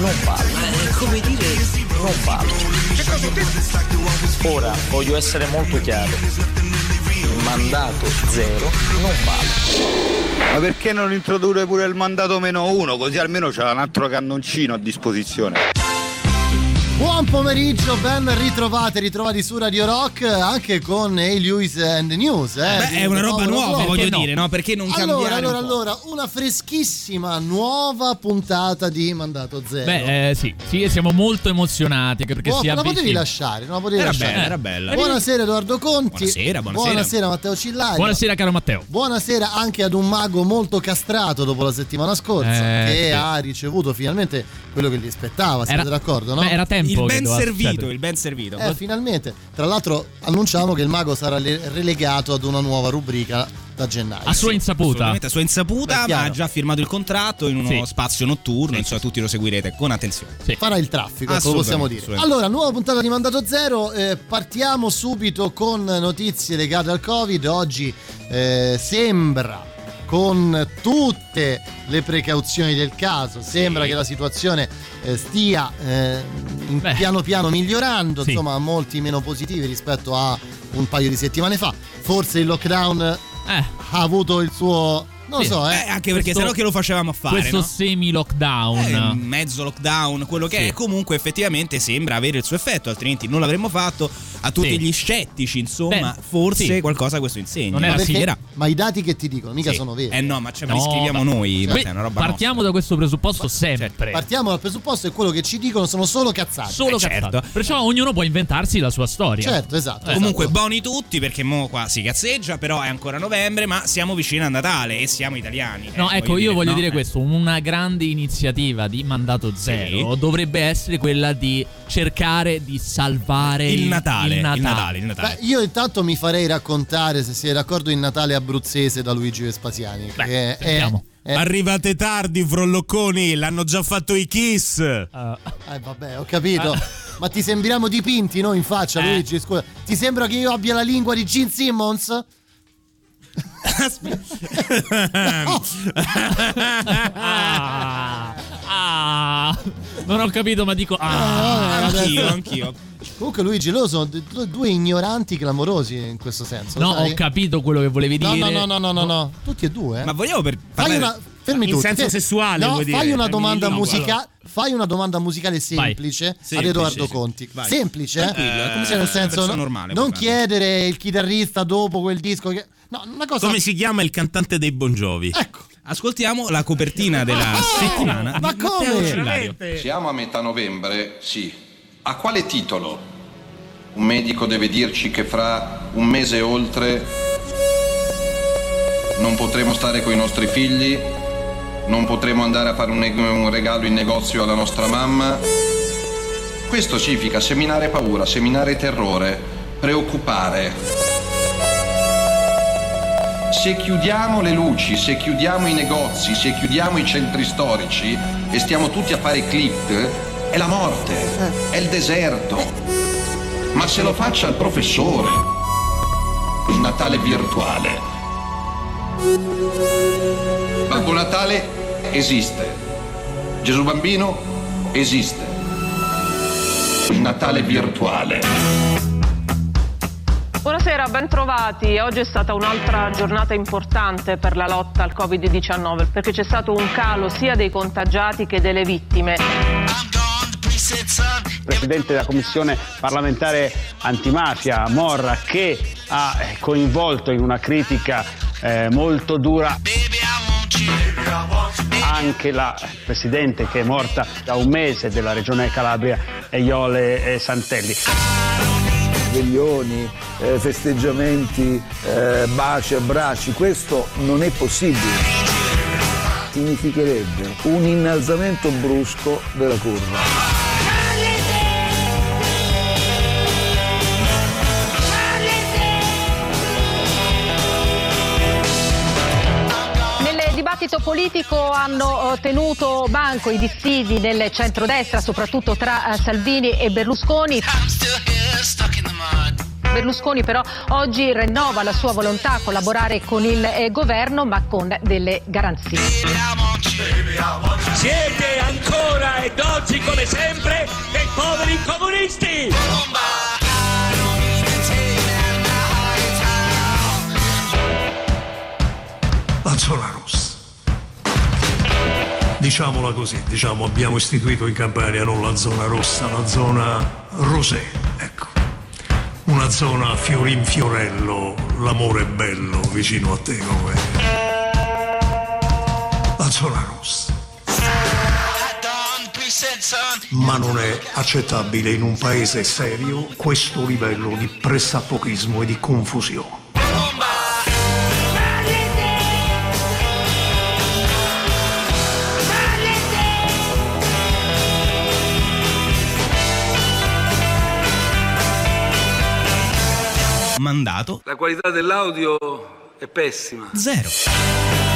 Non vale. come dire, non vale. Ora voglio essere molto chiaro. Il mandato zero non vale. Ma perché non introdurre pure il mandato meno uno? Così almeno c'è un altro cannoncino a disposizione. Buon pomeriggio, ben ritrovate, ritrovati su Radio Rock anche con A. Lewis and News. Eh, Beh, è una roba nuova, Flow. voglio no? dire, no? Perché non Allora, cambiare allora, un po'? allora, una freschissima nuova puntata di Mandato Zero. Beh, eh, sì, sì, siamo molto emozionati perché Buona- si la potevi lasciare, non la potevi Era lasciare. bella, era bella. Buonasera Edoardo Conti. Buonasera, buonasera. Buonasera Matteo Cillario. Buonasera caro Matteo. Buonasera anche ad un mago molto castrato dopo la settimana scorsa Eh, che sì. ha ricevuto finalmente quello che gli spettava, siete Era- d'accordo, no? Beh, era tempo Il che ben servito, il ben servito. Eh, finalmente. Tra l'altro annunciamo che il mago sarà le- relegato ad una nuova rubrica da gennaio. A sua insaputa. A sua insaputa, Beh, ma ha già firmato il contratto in uno Sì. spazio notturno, insomma tutti lo seguirete con attenzione. farà il traffico, ecco, lo possiamo dire. Allora, nuova puntata di Mandato Zero, eh, partiamo subito con notizie legate al Covid. Oggi eh, sembra con tutte le precauzioni del caso, sembra che la situazione eh, stia eh, piano piano migliorando, Sì. insomma, molti meno positivi rispetto a un paio di settimane fa. Forse il lockdown Eh, ha avuto il suo non lo Sì. so, Eh, eh. anche perché questo- sennò che lo facevamo a fare, questo no? semi-lockdown. Eh, mezzo lockdown, quello che Sì. è, comunque effettivamente sembra avere il suo effetto, altrimenti non l'avremmo fatto. A tutti Sì. gli scettici, insomma, Beh, forse sì. qualcosa questo insegna. Non era Ma, perché- ma i dati che ti dicono mica Sì. sono veri. Eh no, ma ce No, li scriviamo ma- noi, è roba partiamo da questo presupposto sempre. Partiamo dal presupposto che quello che ci dicono sono solo cazzate. Solo Eh, certo. cazzate. Perciò ognuno può inventarsi la sua storia. Certo, esatto. nostra. Comunque, esatto. buoni tutti perché mo qua si cazzeggia, però è ancora novembre, ma siamo vicini a Natale e siamo italiani. No, Eh, ecco, io voglio no? dire Eh. questo, una grande iniziativa di mandato zero dovrebbe essere quella di cercare di salvare Il Natale, il Natale. il Natale, il Natale. Beh, io intanto mi farei raccontare, se siete d'accordo, il Natale abruzzese da Luigi Vespasiani. Beh, che è, è- Arrivate tardi, frollocconi, l'hanno già fatto i Kiss. Eh, eh, vabbè, ho capito. Ma ti sembriamo dipinti noi in faccia, Eh. Luigi? Scusa, ti sembra che io abbia la lingua di Gene Simmons? Ah, ah, non ho capito, ma dico ah. Anch'io, anch'io. Comunque, Luigi, loro sono due, ignoranti clamorosi in questo senso. No, sai? ho capito quello che volevi No, dire. no, no, no, no, no, no. Tutti e due. eh. Ma vogliamo per Fai parlare- una. Fermi In tutti. senso sessuale, no, vuoi dire? fai una domanda musicale. Fai una domanda musicale semplice ad Semplice, Edoardo sì. Conti. Vai. Semplice, eh? Tranquillo, come nel se- senso, persona no- normale, non chiedere il chitarrista dopo quel disco. Che... No, una cosa. Come si chiama il cantante dei Bon Jovi? Ecco. Ascoltiamo la copertina della settimana. Ma di Matteo come? Siamo a metà novembre? Sì. A quale titolo? Un medico deve dirci che fra un mese e oltre non potremo stare con i nostri figli, non potremo andare a fare un regalo in negozio alla nostra mamma. Questo significa seminare paura, seminare terrore, preoccupare. Se chiudiamo le luci, se chiudiamo i negozi, se chiudiamo i centri storici e stiamo tutti a fare clip, è la morte, è il deserto. Ma se lo faccia il professore, il Natale virtuale. Babbo Natale esiste. Gesù Bambino esiste. Il Natale virtuale. Buonasera, bentrovati. Oggi è stata un'altra giornata importante per la lotta al Covid-19 perché c'è stato un calo sia dei contagiati che delle vittime. Presidente della Commissione parlamentare antimafia Morra che ha coinvolto in una critica eh, molto dura anche la Presidente che è morta da un mese della Regione Calabria, Iole eh, Santelli sveglioni, eh, festeggiamenti, eh, baci, abbracci, questo non è possibile. Significherebbe un innalzamento brusco della curva. dibattito politico hanno eh, tenuto banco i dissidi del centrodestra, soprattutto tra eh, Salvini e Berlusconi. Berlusconi però oggi rinnova la sua volontà a collaborare con il eh, governo ma con delle garanzie. Siete ancora ed oggi come sempre dei poveri comunisti! La zona rossa. Diciamola così, diciamo abbiamo istituito in Campania non la zona rossa, la zona rosé, ecco. Una zona fiorin fiorello, l'amore bello vicino a te come. La zona rossa. Ma non è accettabile in un paese serio questo livello di pressapochismo e di confusione. La qualità dell'audio è pessima. zero.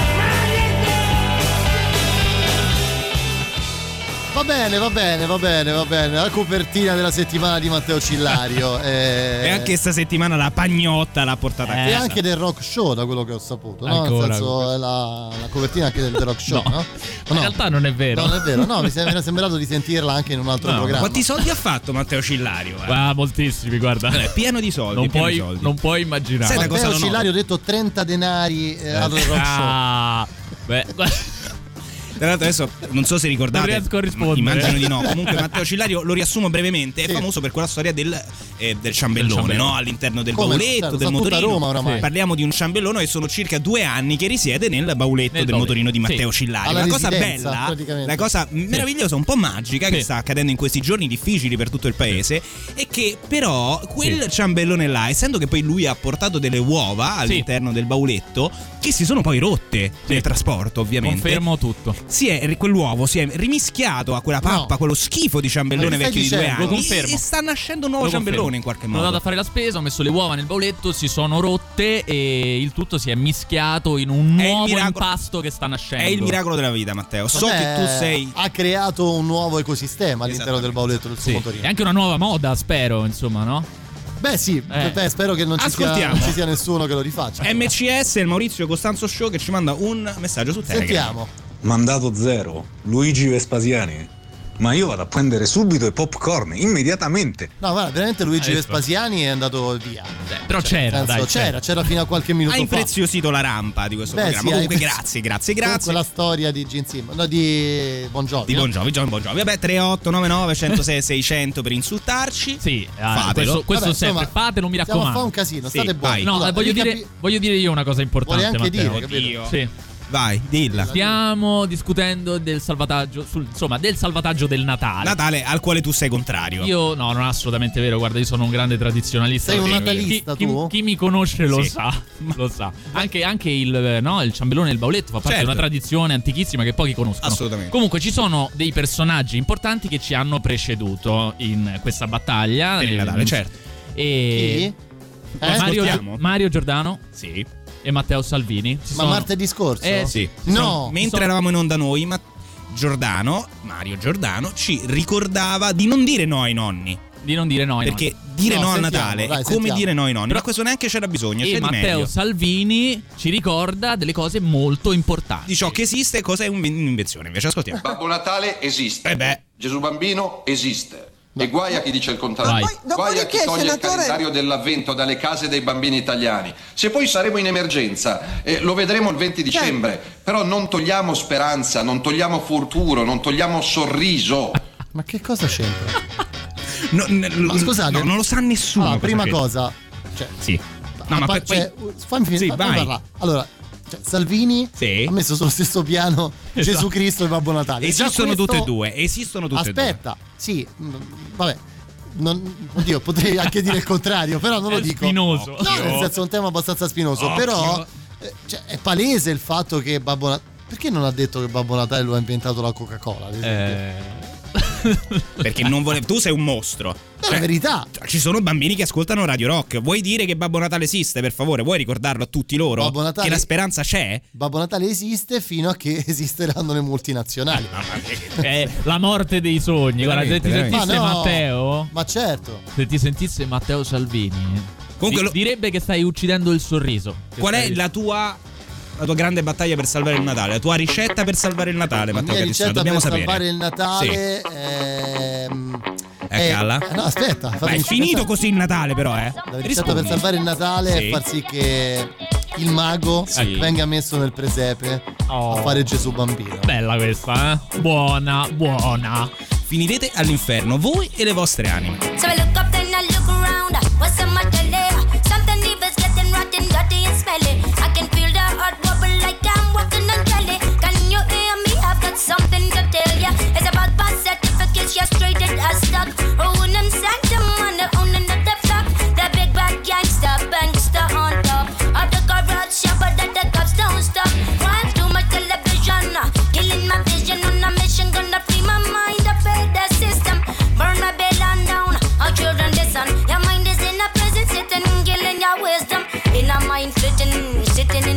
Va bene, va bene, va bene, va bene. La copertina della settimana di Matteo Cillario. eh, E anche sta settimana la pagnotta l'ha portata a E casa. anche del rock show, da quello che ho saputo. No? Nel senso, è la, la copertina anche del The rock show, no? In realtà non è vero. No, non è vero, no, mi era sembrato di sentirla anche in un altro No, programma. Quanti soldi ha fatto Matteo Cillario? eh? Ah, moltissimi, guarda. È pieno di soldi. Non pieno puoi, di soldi. non puoi immaginare. Sai da Matteo cosa Cillario ha detto 30 denari eh, al rock show. Ah, beh, Tra l'altro adesso non so se ricordate, immagino di no. Comunque Matteo Cillario lo riassumo brevemente, è Sì. famoso per quella storia del, eh, del ciambellone, Del no? all'interno del Come? bauletto, Certo, del sta tutta motorino. Roma oramai. Parliamo di un ciambellone e sono circa due anni che risiede nel bauletto Nel del motorino di bauletto, Matteo sì. Cillario. Alla la cosa bella, la cosa meravigliosa, un po' magica che sta accadendo in questi giorni difficili per tutto il paese è che però quel ciambellone là, essendo che poi lui ha portato delle uova all'interno del bauletto, che si sono poi rotte nel trasporto ovviamente. confermo tutto. Si è, quell'uovo si è rimischiato a quella pappa, No. quello schifo di ciambellone vecchio di due dicendo? anni Lo confermo. e sta nascendo un nuovo Lo ciambellone confermo. in qualche Sono modo. andato a fare la spesa, ho messo le uova nel bauletto, si sono rotte e il tutto si è mischiato in un È nuovo miracolo- impasto che sta nascendo. È il miracolo della vita, Matteo. So Vabbè, che tu sei Ha creato un nuovo ecosistema all'interno del bauletto del suo Sì. motorino. E anche una nuova moda, spero, insomma, no? Beh, sì, Eh. beh, spero che non ci, sia, non ci sia nessuno che lo rifaccia. MCS, il Maurizio Costanzo Show che ci manda un messaggio su Telegram. Sentiamo. Mandato zero, Luigi Vespasiani. Ma io vado a prendere subito i popcorn, immediatamente. No, guarda, veramente Luigi Hai visto? Vespasiani è andato via. però Cioè, c'era, senso, dai, c'era, c'era. c'era fino a qualche minuto Ha fa. impreziosito la rampa di questo Beh, programma. sì, Comunque, grazie, grazie, Comunque grazie. la storia di Gene Simmons, no, di Jovi. Di no? Bon Jovi, John Bon Jovi. Vabbè, 3899 106 600 per insultarci. Sì, ah, fatelo. questo, questo Vabbè, sempre insomma, fatelo, mi Stiamo a raccomando. fare un casino, Sì, state buoni. No, eh, voglio, dire, capi- voglio dire io una cosa importante. Vuole anche Matteo. dire, capito? Sì. Vai, dilla. Stiamo discutendo del salvataggio, sul- insomma, del salvataggio del Natale. Natale al quale tu sei contrario. Io no, non è assolutamente vero. Guarda, io sono un grande tradizionalista. Sei un natalista, chi, tu? Chi, chi mi conosce lo Sì. sa, lo sa. Anche, anche il, no, il ciambellone del bauletto fa parte Certo. di una tradizione antichissima che pochi conoscono. Assolutamente. Comunque ci sono dei personaggi importanti che ci hanno preceduto in questa battaglia. Per il Eh, Natale, certo. E Chi? Eh? Mario. Mario Giordano Sì. E Matteo Salvini. Ci Ma sono- martedì scorso? Eh, Sì. No. Mentre sono- eravamo in onda noi, ma Giordano, Mario Giordano, ci ricordava di non dire no ai nonni. di non dire no. ai Perché nonni. dire No, no, a sentiamo, Natale dai, è come sentiamo. dire no ai nonni. Però- ma questo neanche c'era bisogno. E c'è di Matteo meglio. Salvini ci ricorda delle cose molto importanti. Di ciò che esiste e cosa è un- un'invenzione. Invece ascoltiamo. Babbo Natale esiste. Eh beh. Gesù Bambino esiste. E guai a chi dice il contrario. Poi, Guai a chi toglie il senatore- calendario dell'avvento dalle case dei bambini italiani. Se poi saremo in emergenza, eh, lo vedremo il 20 dicembre. Però non togliamo speranza, non togliamo futuro, non togliamo sorriso. Ma che cosa c'entra? No, n- Ma scusate. no, non lo sa nessuno. Allora, cosa prima c'è. cosa. Cioè, Sì. No, ma pa- poi- cioè, fammi finire. Sì, vai. parlare. Allora, cioè, Salvini Sì. ha messo sullo stesso piano Esatto. Gesù Cristo e Babbo Natale. Esistono questo- tutte e due. Esistono tutte e due. Aspetta, sì, mm, vabbè. Non, oddio, potrei anche dire il contrario, però non lo È dico. spinoso. No, nel senso è un tema abbastanza spinoso. Occhio. Però eh, cioè, è palese il fatto che Babbo Natale. Perché non ha detto che Babbo Natale lo ha inventato la Coca-Cola? ad esempio? Eh, Perché non volevo. Tu sei un mostro. È la verità. Ci sono bambini che ascoltano Radio Rock. Vuoi dire che Babbo Natale esiste, per favore? Vuoi ricordarlo a tutti loro? Babbo Natale- Che la speranza c'è? Babbo Natale esiste fino a che esisteranno le multinazionali. È la morte dei sogni. Guarda, se ti sentisse Ma no, Matteo. Ma certo. Se ti sentisse Matteo Salvini. Comunque direbbe che stai uccidendo il sorriso. Qual è la tua. La tua grande battaglia per salvare il Natale, la tua ricetta per salvare il Natale, Matteo ricetta dobbiamo per sapere. salvare il Natale ehm, È a galla? No, aspetta. Ma è finito pensare. così il Natale, però, eh? La ricetta Rispondi. per salvare il Natale Sì. è far sì che il mago Sì. venga messo nel presepe Oh. a fare Gesù bambino. Bella questa, eh? Buona, buona. Finirete all'inferno, voi e le vostre anime.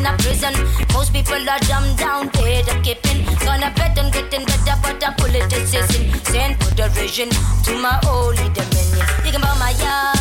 A prison. Most people are dumbed down, dead of keeping. Gonna bet them getting better, but I'm politicizing. Send for derision to my holy dominion. Can buy my yard.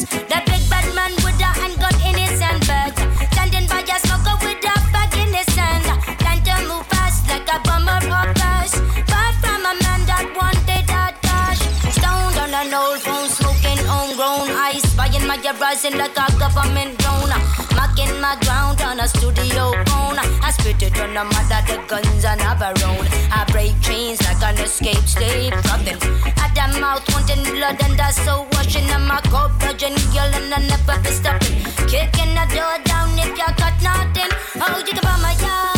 Eclipse. The big bad man with a handgun in his handbag. Standing by a smoker with a bag in his hand. Plan to move fast like a bomber or bus. Far from a man that wanted that cash. Stoned on an old phone, smoking homegrown ice. Buying my rising like a government drone. Marking my ground on a studio phone. I spit it on the mother, the guns have a round. I break chains like an escaped slave from them. At the mouth wanting blood and I so washing on my cup, virgin girl and I never be stopping. Kicking the door down if you got nothing. Oh, you can buy my yard.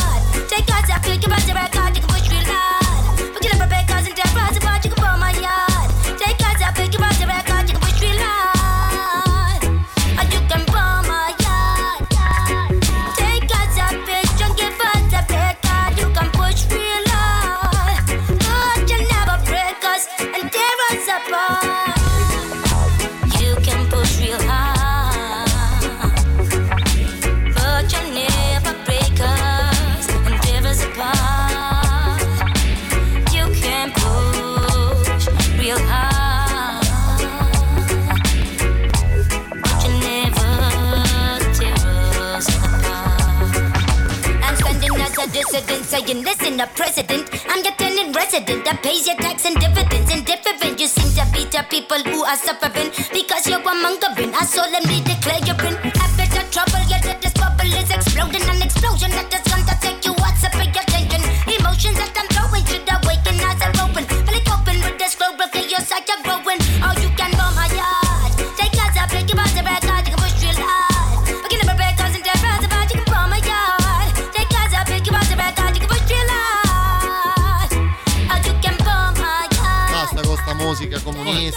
Listen, the president. I'm your tenant resident that pays your tax and dividends. Indifferent, you seem to be the people who are suffering because you're a mongering. I solemnly declare you're in a bit of trouble. That this bubble is exploding, an explosion that is to take you out. So pay attention. Emotions that I'm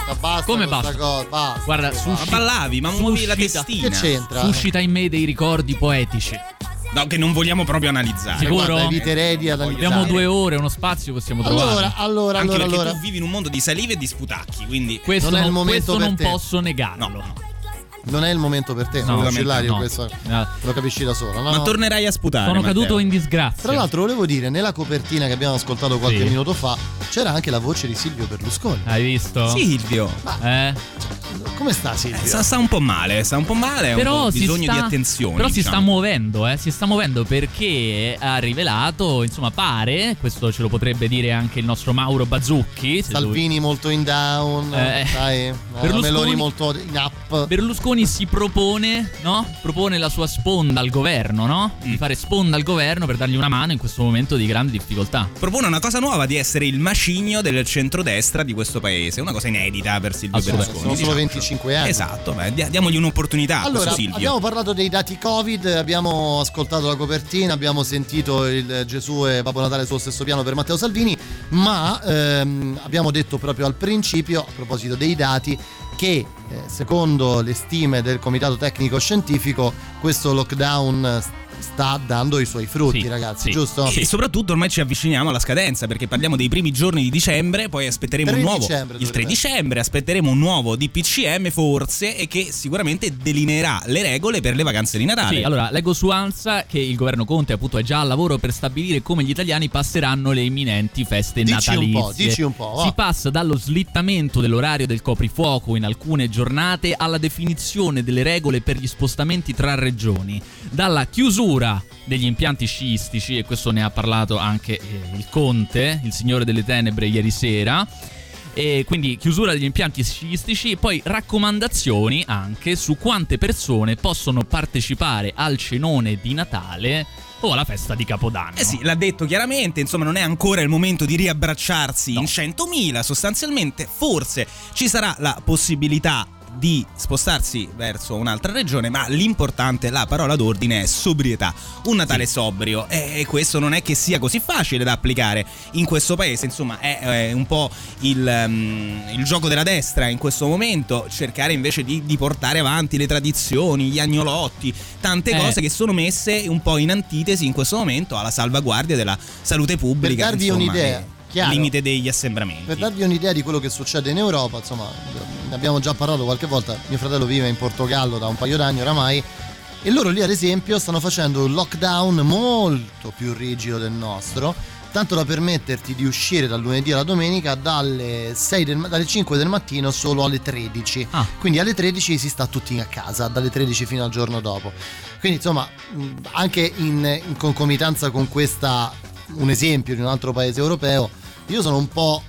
comunista, basta Come basta? cosa, basta. Guarda, basta. suscita- Ma ballavi, ma muovi la suscita- testina. Che c'entra? Suscita in me dei ricordi poetici. No, che non vogliamo proprio analizzare. Sicuro? Guarda, eviterei di analizzare. Abbiamo due ore, uno spazio possiamo trovare. Allora, allora, Anche allora, perché allora. tu vivi in un mondo di salive e di sputacchi, quindi questo non è non, il momento questo per non te. posso negarlo. Non è il momento per te, No, no, Cillario, no. questo No. lo capisci da solo. no? Ma tornerai a sputare. Sono Matteo. caduto in disgrazia. Tra l'altro volevo dire, nella copertina che abbiamo ascoltato qualche Sì. minuto fa, c'era anche la voce di Silvio Berlusconi. Hai visto? Silvio. Eh? Come sta Silvio? Eh, sta, sta un po' male, sta un po' male, ha un Però si bisogno sta, di attenzione. Però si diciamo. sta muovendo, eh, si sta muovendo perché ha rivelato, insomma, pare, questo ce lo potrebbe dire anche il nostro Mauro Bazzucchi. Salvini molto in down, Eh, sai, eh, Berlusconi- Meloni molto in up. Berlusconi si propone, no? Propone la sua sponda al governo, no? Mm. Di fare sponda al governo per dargli una mano in questo momento di grande difficoltà. Propone una cosa nuova di essere il macigno del centrodestra di questo paese, una cosa inedita per Silvio. Berlusconi. Sono solo diciamo. 25 anni. Esatto, beh, dia- diamogli un'opportunità a Allora, questo Silvio. abbiamo parlato dei dati Covid, abbiamo ascoltato la copertina, abbiamo sentito il Gesù e Babbo Natale sullo stesso piano per Matteo Salvini, ma ehm, abbiamo detto proprio al principio, a proposito dei dati, che eh, secondo le stime del Comitato Tecnico Scientifico questo lockdown eh, sta dando i suoi frutti, ragazzi, giusto? E soprattutto ormai ci avviciniamo alla scadenza perché parliamo dei primi giorni di dicembre, poi aspetteremo 3 un nuovo dicembre il 3 dovrebbe dicembre, aspetteremo un nuovo DPCM forse e che sicuramente delineerà le regole per le vacanze di Natale. Sì, allora leggo su ANSA che il governo Conte appunto è già al lavoro per stabilire come gli italiani passeranno le imminenti feste Dici un natalizie. po', dici un po', va. Si passa dallo slittamento dell'orario del coprifuoco in alcune giornate alla definizione delle regole per gli spostamenti tra regioni, dalla chiusura degli impianti sciistici e questo ne ha parlato anche eh, il Conte, il signore delle tenebre ieri sera. E quindi chiusura degli impianti sciistici e poi raccomandazioni anche su quante persone possono partecipare al cenone di Natale o alla festa di Capodanno. Eh sì, l'ha detto chiaramente, insomma non è ancora il momento di riabbracciarsi in 100.000, sostanzialmente forse ci sarà la possibilità di spostarsi verso un'altra regione, ma l'importante, la parola d'ordine è sobrietà, un Natale sobrio e questo non è che sia così facile da applicare in questo paese, insomma è, è un po' il, um, il gioco della destra in questo momento, cercare invece di, di portare avanti le tradizioni, gli agnolotti, tante Eh. cose che sono messe un po' in antitesi in questo momento alla salvaguardia della salute pubblica. darvi insomma, un'idea, chiaro. limite degli assembramenti. Per darvi un'idea di quello che succede in Europa, insomma, ne abbiamo già parlato qualche volta. Mio fratello vive in Portogallo da un paio d'anni oramai. E loro lì, ad esempio, stanno facendo un lockdown molto più rigido del nostro. Tanto da permetterti di uscire dal lunedì alla domenica dalle, 6 del- dalle 5 del mattino solo alle 13. Ah. Quindi alle 13 si sta tutti a casa, dalle 13 fino al giorno dopo. Quindi insomma, anche in, in concomitanza con questa, un esempio di un altro paese europeo, io sono un po'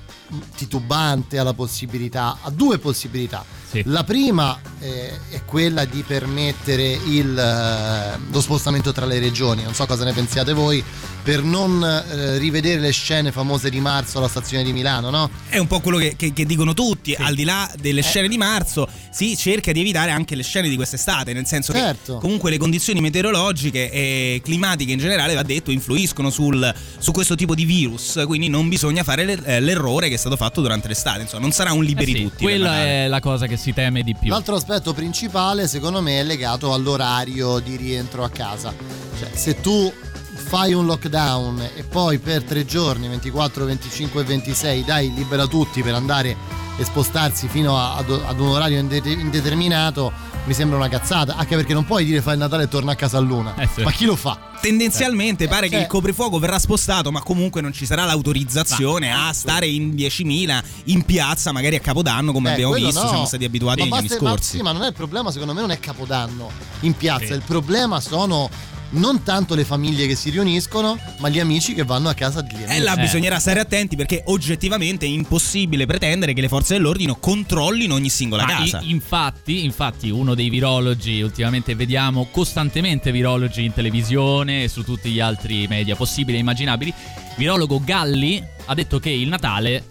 titubante alla possibilità, a due possibilità. La prima eh, è quella di permettere il, eh, lo spostamento tra le regioni, non so cosa ne pensiate voi, per non eh, rivedere le scene famose di marzo alla stazione di Milano, no? È un po' quello che, che- che dicono tutti, al di là Eh. delle scene di marzo, si cerca di evitare anche le scene di quest'estate, nel senso Certo. che comunque le condizioni meteorologiche e climatiche in generale, va detto, influiscono sul- su questo tipo di virus, quindi non bisogna fare eh, l'errore che è stato fatto durante l'estate, insomma, non sarà un liberi Eh sì, tutti. Quella è la cosa che si teme di più. L'altro aspetto principale, secondo me, è legato all'orario di rientro a casa. Cioè, se tu fai un lockdown e poi per tre giorni, 24, 25 e 26, dai libera tutti per andare e spostarsi fino ad, un orario indete- indeterminato, mi sembra una cazzata. Anche perché non puoi dire fai il Natale e torna a casa a luna. Eh sì. Ma chi lo fa? Tendenzialmente Eh, pare che cioè- il coprifuoco verrà spostato, ma comunque non ci sarà l'autorizzazione a stare in 10.000 in piazza, magari a Capodanno, come Eh, abbiamo visto, no. siamo stati abituati Ma negli anni basta- ma- scorsi. sì, ma non è il problema, secondo me, non è Capodanno in piazza. Sì. Il problema sono non tanto le famiglie che si riuniscono, ma gli amici che vanno a casa degli amici. E là bisognerà stare attenti perché oggettivamente è impossibile pretendere che le forze dell'ordine controllino ogni singola Ma casa. i- infatti, infatti, uno dei virologi, ultimamente vediamo costantemente virologi in televisione e su tutti gli altri media possibili e immaginabili. Virologo Galli ha detto che il Natale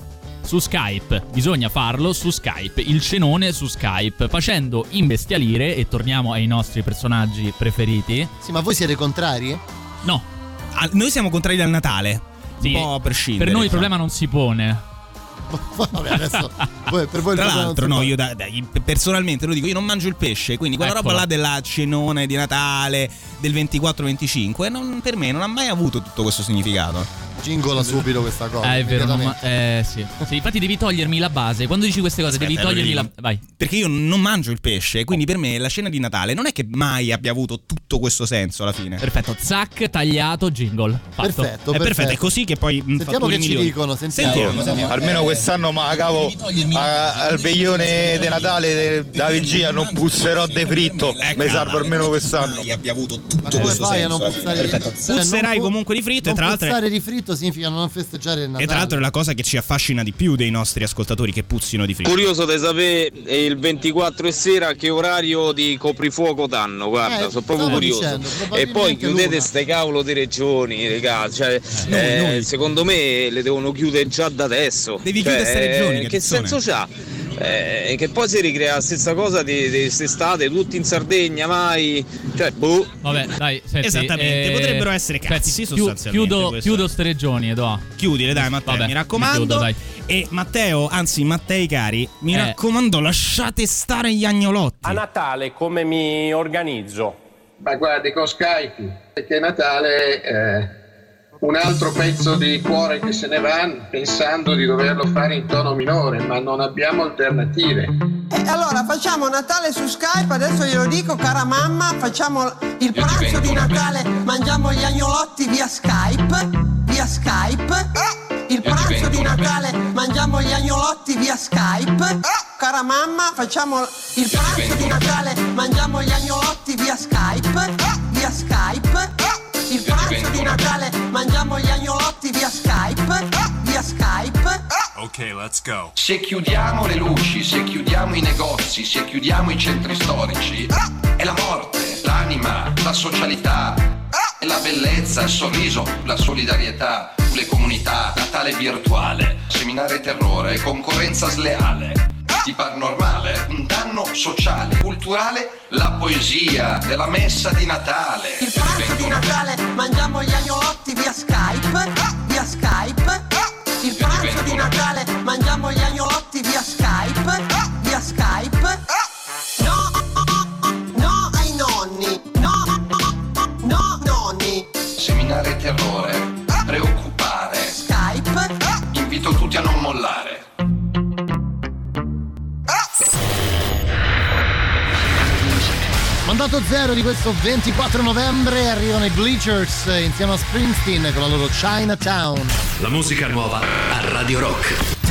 su Skype, bisogna farlo su Skype, il cenone su Skype, facendo imbestialire, e torniamo ai nostri personaggi preferiti. Sì, ma voi siete contrari? No. Ah, noi siamo contrari al Natale. Sì, un po' a prescindere. Per noi il diciamo. problema non si pone. Vabbè, adesso voi- per voi il Tra l'altro, no, io da- da- personalmente lo dico, io non mangio il pesce, quindi quella Eccolo. roba là della cenone di Natale del 24-25, non- per me non ha mai avuto tutto questo significato. Jingola subito questa cosa. Ah, è vero, ma- eh, sì. Sì, infatti devi togliermi la base. Quando dici queste cose, devi Aspetta, togliermi allora la. Vai. Perché io non mangio il pesce, quindi per me la cena di Natale non è che mai abbia avuto tutto questo senso alla fine. Perfetto, zac, tagliato, jingle. Fatto. Perfetto, È perfetto, è così che poi Sentiamo che ci milioni. dicono, sentiamo. Sentiamo, sentiamo. Almeno quest'anno ma cavo a- al veglione di Natale de- da vigilia non pusserò de fritto. Mi salvo almeno quest'anno. abbia avuto di fritto? Cioè, Puzzerai pu- comunque di fritto e tra l'altro puzzare di fritto significa non festeggiare il Natale. E tra l'altro è la cosa che ci affascina di più dei nostri ascoltatori che puzzino di fritto. Curioso di sapere eh, il 24 e sera a che orario di coprifuoco danno, guarda, Eh, sono proprio curioso. dicendo, e poi chiudete l'una. ste cavolo di regioni, raga, cioè, noi, eh, noi. secondo me le devono chiudere già da adesso. Devi Cioè, chiudere ste regioni, eh, Che Capezzone. senso c'ha? Eh, che poi si ricrea la stessa cosa di, di quest'estate, tutti in Sardegna, mai. Cioè, boh. Vabbè, dai, senti, Esattamente, eh, potrebbero essere cazzi, senti, sostanzialmente, Chiudo, questo chiudo ste regioni, Edoa. Chiudile, dai, Matteo, Vabbè, mi raccomando. mi chiudo, dai. E Matteo, anzi, Mattei cari, mi Eh. raccomando, lasciate stare gli agnolotti. A Natale come mi organizzo? Ma guardi, con Skype, perché Natale è un altro pezzo di cuore che se ne va pensando di doverlo fare in tono minore, ma non abbiamo alternative. E allora facciamo Natale su Skype, adesso glielo dico, cara mamma, facciamo il pranzo di Natale, mangiamo gli agnolotti via Skype, via Skype. Il pranzo di Natale, mangiamo gli agnolotti via Skype. Cara mamma, facciamo il pranzo di Natale, mangiamo gli agnolotti via Skype, via Skype. Il pranzo di Natale, mangiamo gli agnolotti via Skype, via Skype. Ok, let's go. Se chiudiamo le luci, se chiudiamo i negozi, se chiudiamo i centri storici, è la morte, l'anima, la socialità, è la bellezza, il sorriso, la solidarietà, le comunità, Natale virtuale, seminare terrore, concorrenza sleale. Ti par normale, un danno sociale, culturale, la poesia della messa di Natale. Il pranzo di Natale mangiamo gli agnolotti di questo 24 novembre arrivano i Bleachers insieme a Springsteen con la loro Chinatown. La musica nuova a Radio Rock.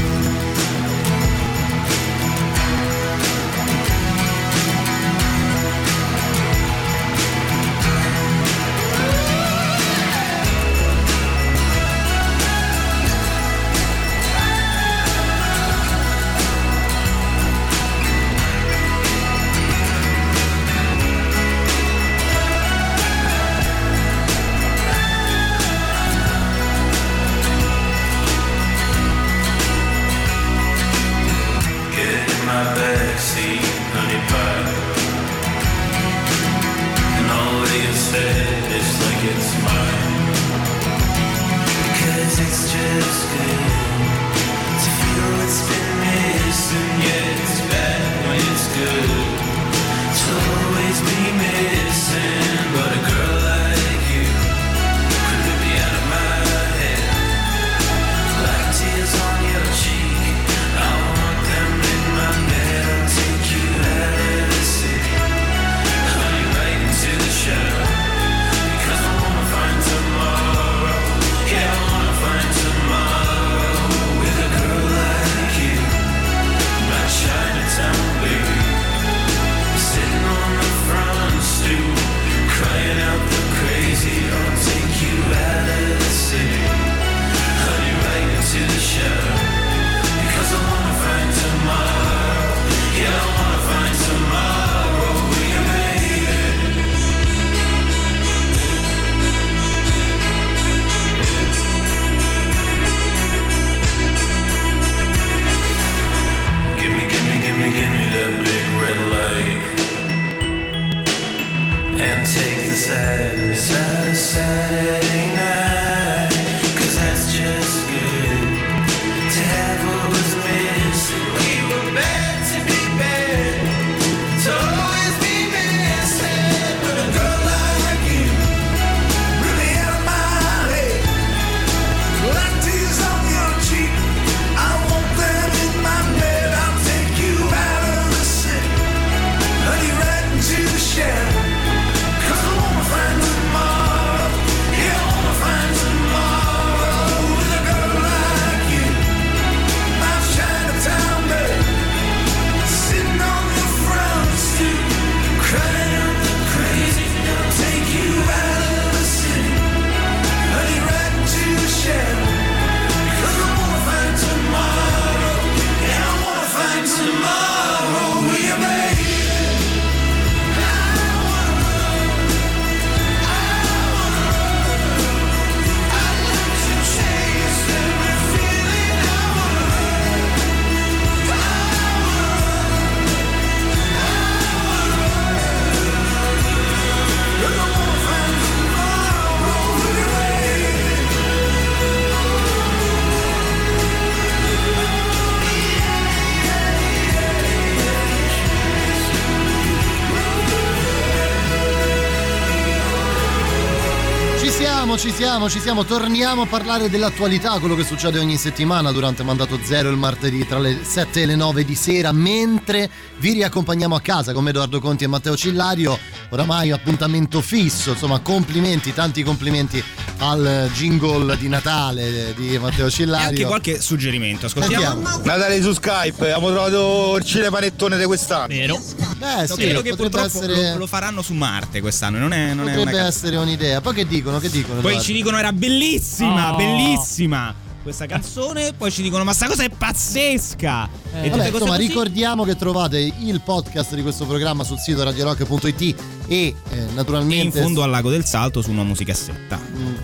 Siamo, ci siamo. Torniamo a parlare dell'attualità, quello che succede ogni settimana durante Mandato Zero il martedì tra le 7 e le 9 di sera, mentre vi riaccompagniamo a casa con Edoardo Conti e Matteo Cillario. Oramai appuntamento fisso, insomma, complimenti, tanti complimenti al jingle di Natale di Matteo E Cillario. anche qualche suggerimento, ascoltiamo. Natale su Skype, abbiamo trovato il cinepanettone di quest'anno. Vero. Beh, sì, credo che potrebbe purtroppo essere, lo, lo faranno su Marte quest'anno, non è, non è una potrebbe essere un'idea. Poi che dicono? Che dicono? Poi ci dicono era bellissima, Oh. bellissima questa canzone, poi ci dicono ma sta cosa è pazzesca. Eh. Vabbè, insomma, così. ricordiamo che trovate il podcast di questo programma sul sito radiorock.it e eh, E in naturalmente fondo al lago del salto su una musicassetta.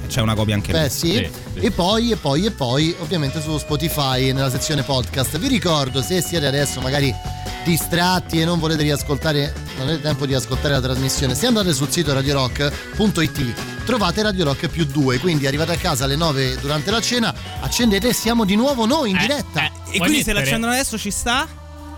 C'è una copia anche Beh, lì. sì. Sì, sì. E poi, e poi, e poi, ovviamente su Spotify nella sezione podcast. Vi ricordo, se siete adesso magari distratti e non volete riascoltare, non avete tempo di ascoltare la trasmissione, se andate sul sito radiorock.it trovate Radio Rock più 2, quindi arrivate a casa alle 9 durante la cena, accendete e siamo di nuovo noi in Eh, diretta. eh, E quindi se mettere? l'accendono adesso ci sta?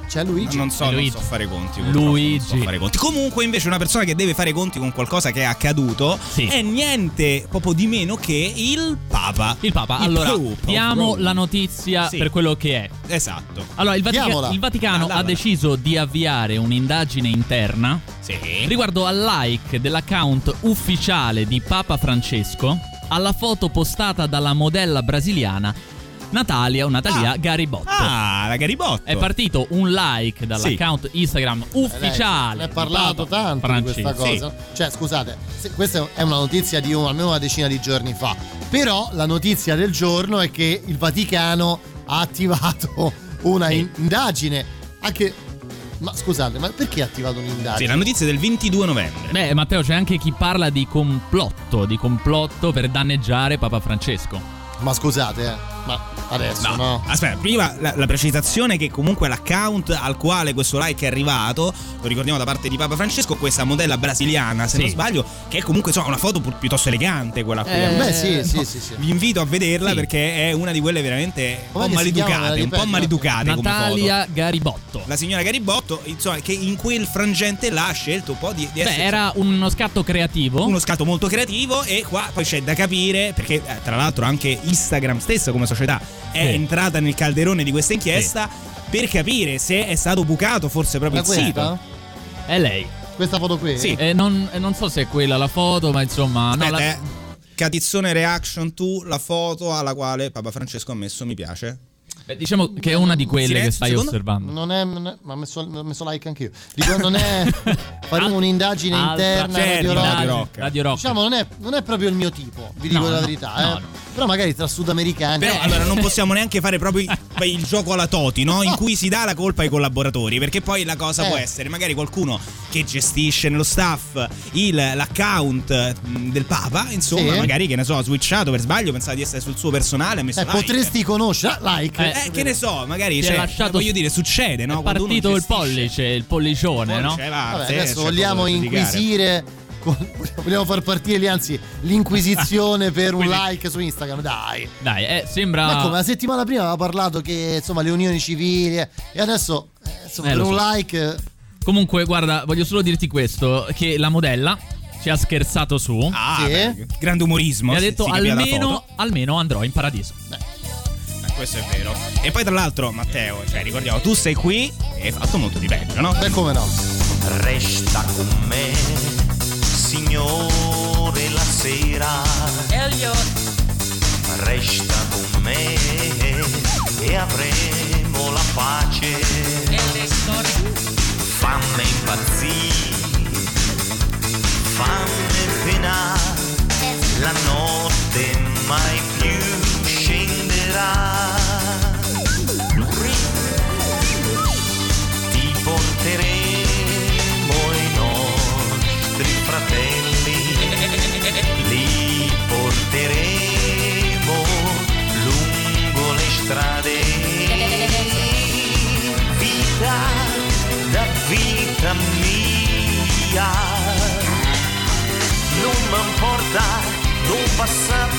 C'è Luigi. Non so, non Luigi. so fare conti. Luigi. non so fare conti. Comunque, invece, una persona che deve fare conti con qualcosa che è accaduto Sì. è niente proprio di meno che il Papa. Il Papa. Il allora, Pope diamo Rome. la notizia Sì. per quello che è. Esatto. Allora, il, Vatica- il Vaticano Ah, ha deciso di avviare un'indagine interna Sì. riguardo al like dell'account ufficiale di Papa Francesco alla foto postata dalla modella brasiliana Natalia o Natalia Ah. Garibotto. Ah, la Garibotto. È partito un like dall'account Instagram Eh, ufficiale. Ne di parlato tanto Francesco. di questa cosa. Cioè, scusate, se- questa è una notizia di un- almeno una decina di giorni fa. Però la notizia del giorno è che il Vaticano ha attivato una Sì. in- indagine. Anche. Ma scusate, ma perché ha attivato un'indagine? Sì, la notizia è del 22 novembre. Beh, Matteo, c'è anche chi parla di complotto, di complotto per danneggiare Papa Francesco. Ma scusate, eh, ma adesso no. Aspetta, prima la, la precisazione che comunque l'account al quale questo like è arrivato, lo ricordiamo da parte di Papa Francesco, questa modella brasiliana, se Sì. non sbaglio, che è comunque insomma una foto pi- piuttosto elegante quella qui. Eh, Beh, sì, sì, sì, sì. Vi invito a vederla Sì. perché è una di quelle veramente un po' maleducate, un po' maleducate come Natalia foto. Garibotto. La signora Garibotto, insomma, che in quel frangente là ha scelto un po' di, di Beh, essere era uno scatto creativo. uno scatto molto creativo e qua poi c'è da capire perché eh, tra l'altro anche Instagram stesso come società è Sì. entrata nel calderone di questa inchiesta per capire se è stato bucato forse proprio Ma il questa? sito. È lei. Questa foto qui? Sì. Eh, non, eh, non so se è quella la foto, ma insomma. no, Aspetta, la- eh. Catizzone reaction to la foto alla quale Papa Francesco ha messo mi piace. Beh, diciamo che è una di quelle Silenzio, che stai secondo? osservando. Non è, non è- ma ho messo, ho messo like anch'io. Dico, non è. Faremo un'indagine Altra- interna. certo, Radio Rock. Radio Rock. Radio Rock. Diciamo, non è, non è proprio il mio tipo, vi dico No, la verità. no, eh. no. Però magari tra sudamericani. Però eh, allora non possiamo neanche fare proprio il, il gioco alla Toti, no? In cui si dà la colpa ai collaboratori, perché poi la cosa Eh. può essere magari qualcuno che gestisce nello staff il- l'account mh, del Papa, insomma, Sì. magari che ne so, ha switchato per sbaglio, pensava di essere sul suo personale, ha messo eh, like. potresti conoscere. Like. Eh, che ne so, magari cioè, lasciato- voglio dire, succede, no? è partito il gestisce- pollice, il pollicione, no? Cioè, va, Vabbè, adesso vogliamo inquisire. con- vogliamo far partire lì, anzi, l'inquisizione per un like su Instagram. Dai. Dai, eh, sembra. Ma come la settimana prima aveva parlato che insomma le unioni civili eh, e adesso eh, insomma, Eh, per lo un so. like Comunque, guarda, voglio solo dirti questo: che la modella ci ha scherzato su. Ah, Sì. beh, grande umorismo. e ha detto almeno, almeno andrò in paradiso. Eh, questo è vero. E poi tra l'altro, Matteo, cioè ricordiamo, tu sei qui e hai fatto molto di peggio, no? beh come no Resta con me, signore, la sera. Resta con me e avremo la pace. Fammi impazzire, fammi penare, la notte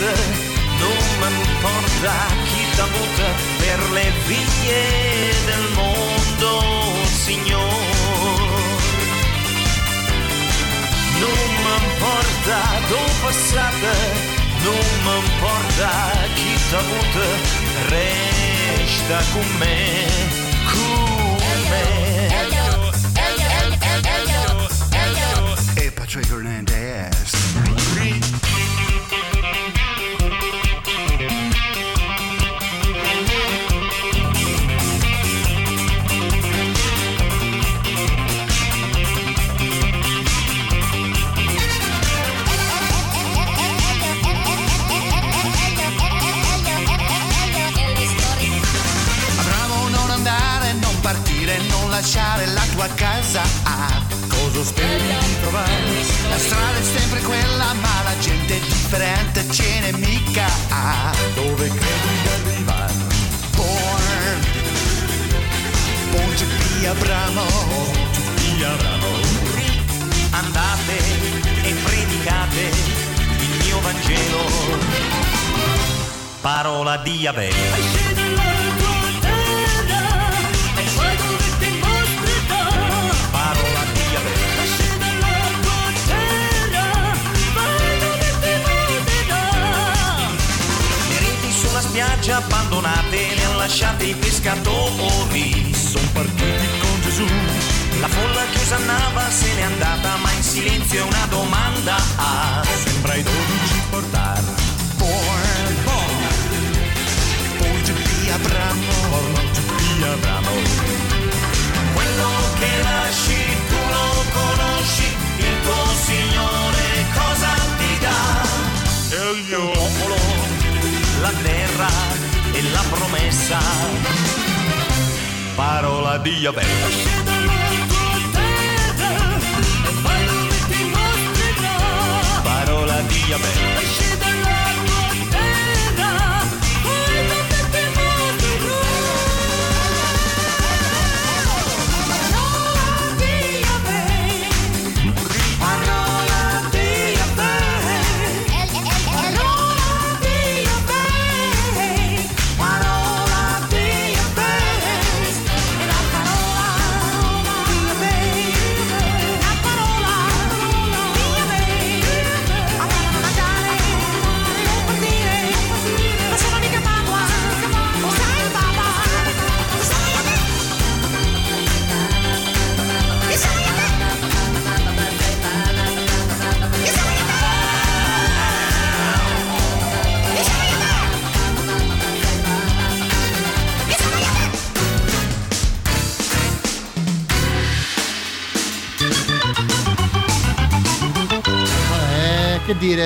passato, non mi importa chi t'ha avuto per le vie del mondo, Signore. Non mi importa do passato, non non importa chi t'ha avuto, resta con me, con me. E Patrick Hernandez.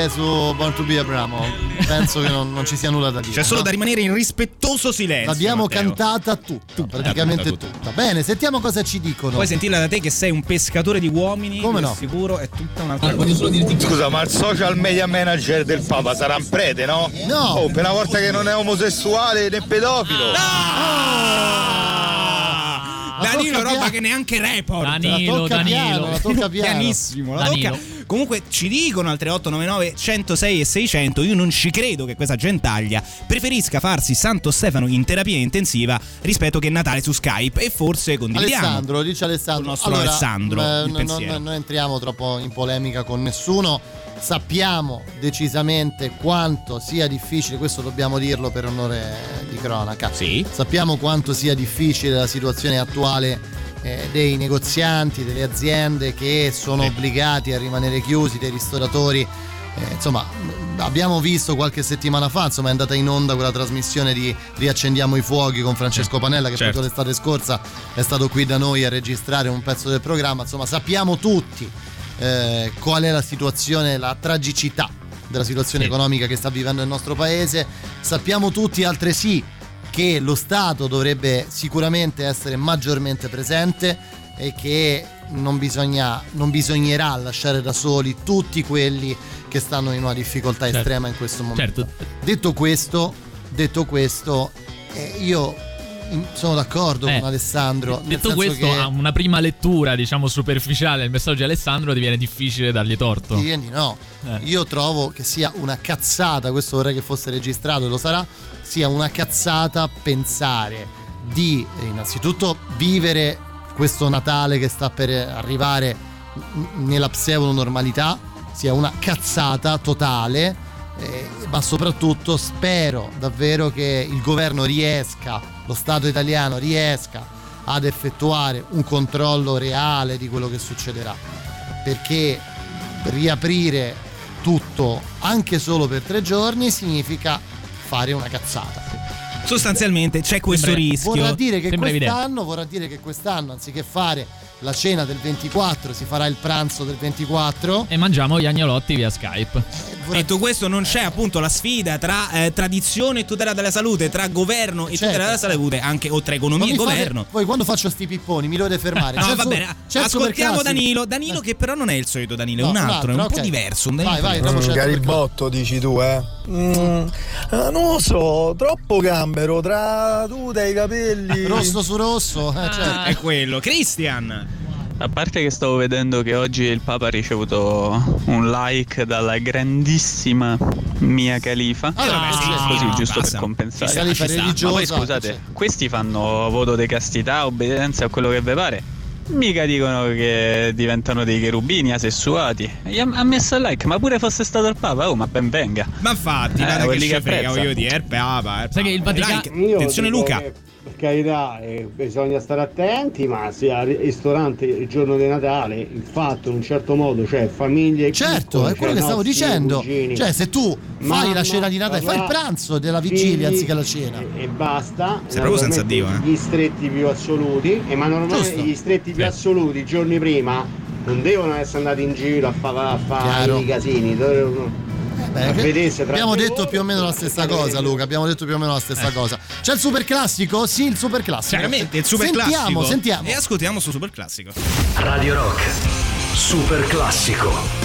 Su Born to be Abramo? Penso che non, non ci sia nulla da dire. C'è solo no? da rimanere in rispettoso silenzio. L'abbiamo Matteo. cantata tutta, praticamente tutta, tutta. Bene, sentiamo cosa ci dicono. Puoi sentirla da te che sei un pescatore di uomini. Come no? Sicuro è tutta un'altra cosa. Scusa, ma il social media manager del Papa sarà un prete, no? No! Oh, per una volta che non è omosessuale né pedofilo. Danilo, roba piano. che neanche report. Danilo, La tocca Danilo. piano, la tocca piano. Pianissimo, la Danilo. tocca. Comunque ci dicono al 3899 106 e 600, io non ci credo che questa gentaglia preferisca farsi Santo Stefano in terapia intensiva rispetto che Natale su Skype e forse condividiamo. Alessandro, dice Alessandro. Il nostro allora, Alessandro, eh, il non, pensiero. non- non entriamo troppo in polemica con nessuno. Sappiamo decisamente quanto sia difficile, questo dobbiamo dirlo per onore di cronaca. Sì. Sappiamo quanto sia difficile la situazione attuale eh, dei negozianti, delle aziende che sono obbligati a rimanere chiusi, dei ristoratori. Eh, insomma, abbiamo visto qualche settimana fa, insomma, è andata in onda quella trasmissione di Riaccendiamo i fuochi con Francesco Panella che Certo. proprio l'estate scorsa è stato qui da noi a registrare un pezzo del programma. Insomma, sappiamo tutti eh, qual è la situazione, la tragicità della situazione Sì. economica che sta vivendo il nostro paese. Sappiamo tutti altresì che lo Stato dovrebbe sicuramente essere maggiormente presente e che non, bisogna, non bisognerà lasciare da soli tutti quelli che stanno in una difficoltà Certo. estrema in questo momento. Certo. Detto questo, detto questo eh, io sono d'accordo Eh, con Alessandro. Detto questo, che- a una prima lettura, diciamo, superficiale del messaggio di Alessandro diviene difficile dargli torto. Direi di no. Eh. Io trovo che sia una cazzata, questo vorrei che fosse registrato e lo sarà, sia una cazzata pensare di eh, innanzitutto vivere questo Natale che sta per arrivare nella pseudo normalità, sia una cazzata totale eh, ma soprattutto spero davvero che il governo riesca, lo Stato italiano riesca ad effettuare un controllo reale di quello che succederà, perché riaprire tutto anche solo per tre giorni significa fare una cazzata. Sostanzialmente c'è questo Sembra- rischio. Vorrà dire, vorrà dire che quest'anno, anziché fare la cena del 24, si farà il pranzo del 24. E mangiamo gli agnolotti via Skype. Detto questo, non c'è appunto la sfida tra eh, tradizione e tutela della salute, tra governo e Certo. tutela della salute, anche oltre Non economia mi e fate- governo. Voi quando faccio sti pipponi mi dovete fermare. No, va bene. Ascoltiamo. Danilo. Danilo, che però non è il solito Danilo, è No, un un altro, è un altro, po' diverso. Un Vai, vai, il Garibotto dici tu, eh? Mm, eh, non lo so, troppo gambero tra tuta e i capelli. Rosso su rosso, eh, certo. È quello. Christian. A parte che stavo vedendo che oggi il Papa ha ricevuto un like dalla grandissima Mia. Ah, vabbè, sì, sì, così giusto basta. per compensare. Sta. religiosa, Ma poi scusate, questi fanno voto di castità, obbedienza a quello che vi pare. Mica dicono che diventano dei cherubini asessuati. Gli ha, ha messo il like, ma pure fosse stato il Papa, oh, ma ben venga. Ma infatti, Eh, guarda che ci frega, voglio dire, il Papa. Sai che il. Vaticano- Like. Io Attenzione Luca. che, per carità, eh, bisogna stare attenti, ma se al ristorante il giorno di Natale, il fatto in un certo modo, cioè famiglie Certo, piccole, è quello cioè che stavo dicendo. cugini, Cioè, se tu fai mamma, la cena di Natale, fai il pranzo della vigilia anziché la cena. E basta. Sei proprio senza Dio, eh. Gli stretti più assoluti, e ma normalmente Giusto. gli stretti più assoluti i giorni prima non devono essere andati in giro a fare a fare Chiaro. i casini. dovevano- Beh, tra abbiamo detto più o meno la stessa cosa, Luca. Abbiamo detto più o meno la stessa cosa. C'è il super classico? Sì, il super classico. Chiaramente il super sentiamo, classico. Sentiamo, E ascoltiamo su super classico. Radio Rock. Super classico.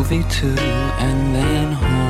movie too, and then home.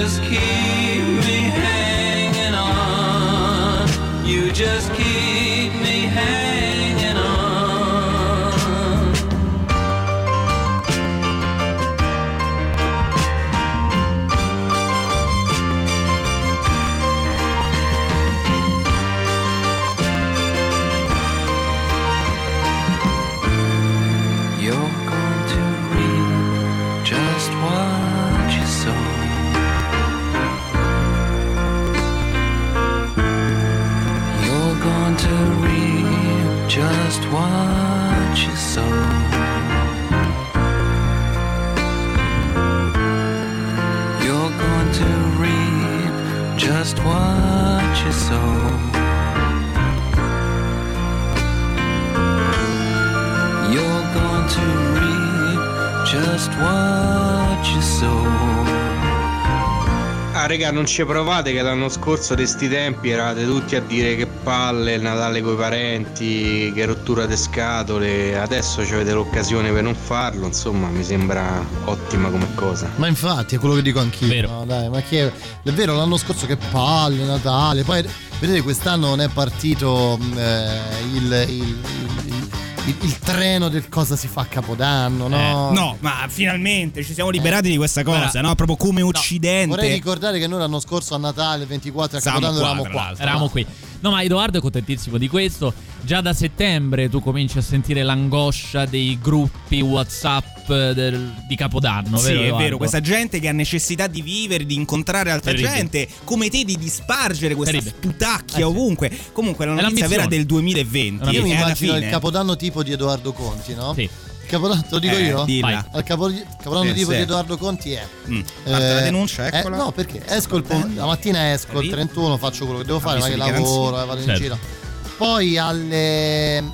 Just keep raga, non ci provate che l'anno scorso di sti tempi eravate tutti a dire che palle il Natale coi parenti, che rottura di scatole. Adesso avete l'occasione per non farlo, insomma, mi sembra ottima come cosa. Ma infatti è quello che dico anch'io. No, dai, ma che è vero l'anno scorso che palle Natale, poi vedete quest'anno non è partito mh, eh, il, il- il- il- treno del cosa si fa a Capodanno, no? Eh, no, ma finalmente ci siamo liberati di questa cosa, no? Proprio come Occidente. Vorrei ricordare che noi l'anno scorso a Natale, il 24 a Capodanno qua, eravamo qua. Eravamo qui. No, ma Edoardo è contentissimo di questo. Già da settembre tu cominci a sentire l'angoscia dei gruppi WhatsApp del- di Capodanno, Sì, vero? è vero, questa gente che ha necessità di vivere, di incontrare altra Terribile. gente, come te di dispargere questa sputacchia ovunque. Comunque la È notizia vera del 2020. Io mi e alla immagino fine- il Capodanno tipo di Edoardo Conti, no? Sì. Il Capodanno, te lo dico Eh, io? dilla. Al capo- Capodanno Sì, tipo sì. di Edoardo Conti è. Mm. Parte la denuncia, eh, eccola. no, perché esco il pom- la mattina esco il Capito? 31, faccio quello che devo fare, Avviso magari di lavoro, eh, vado in Certo. giro. Poi alle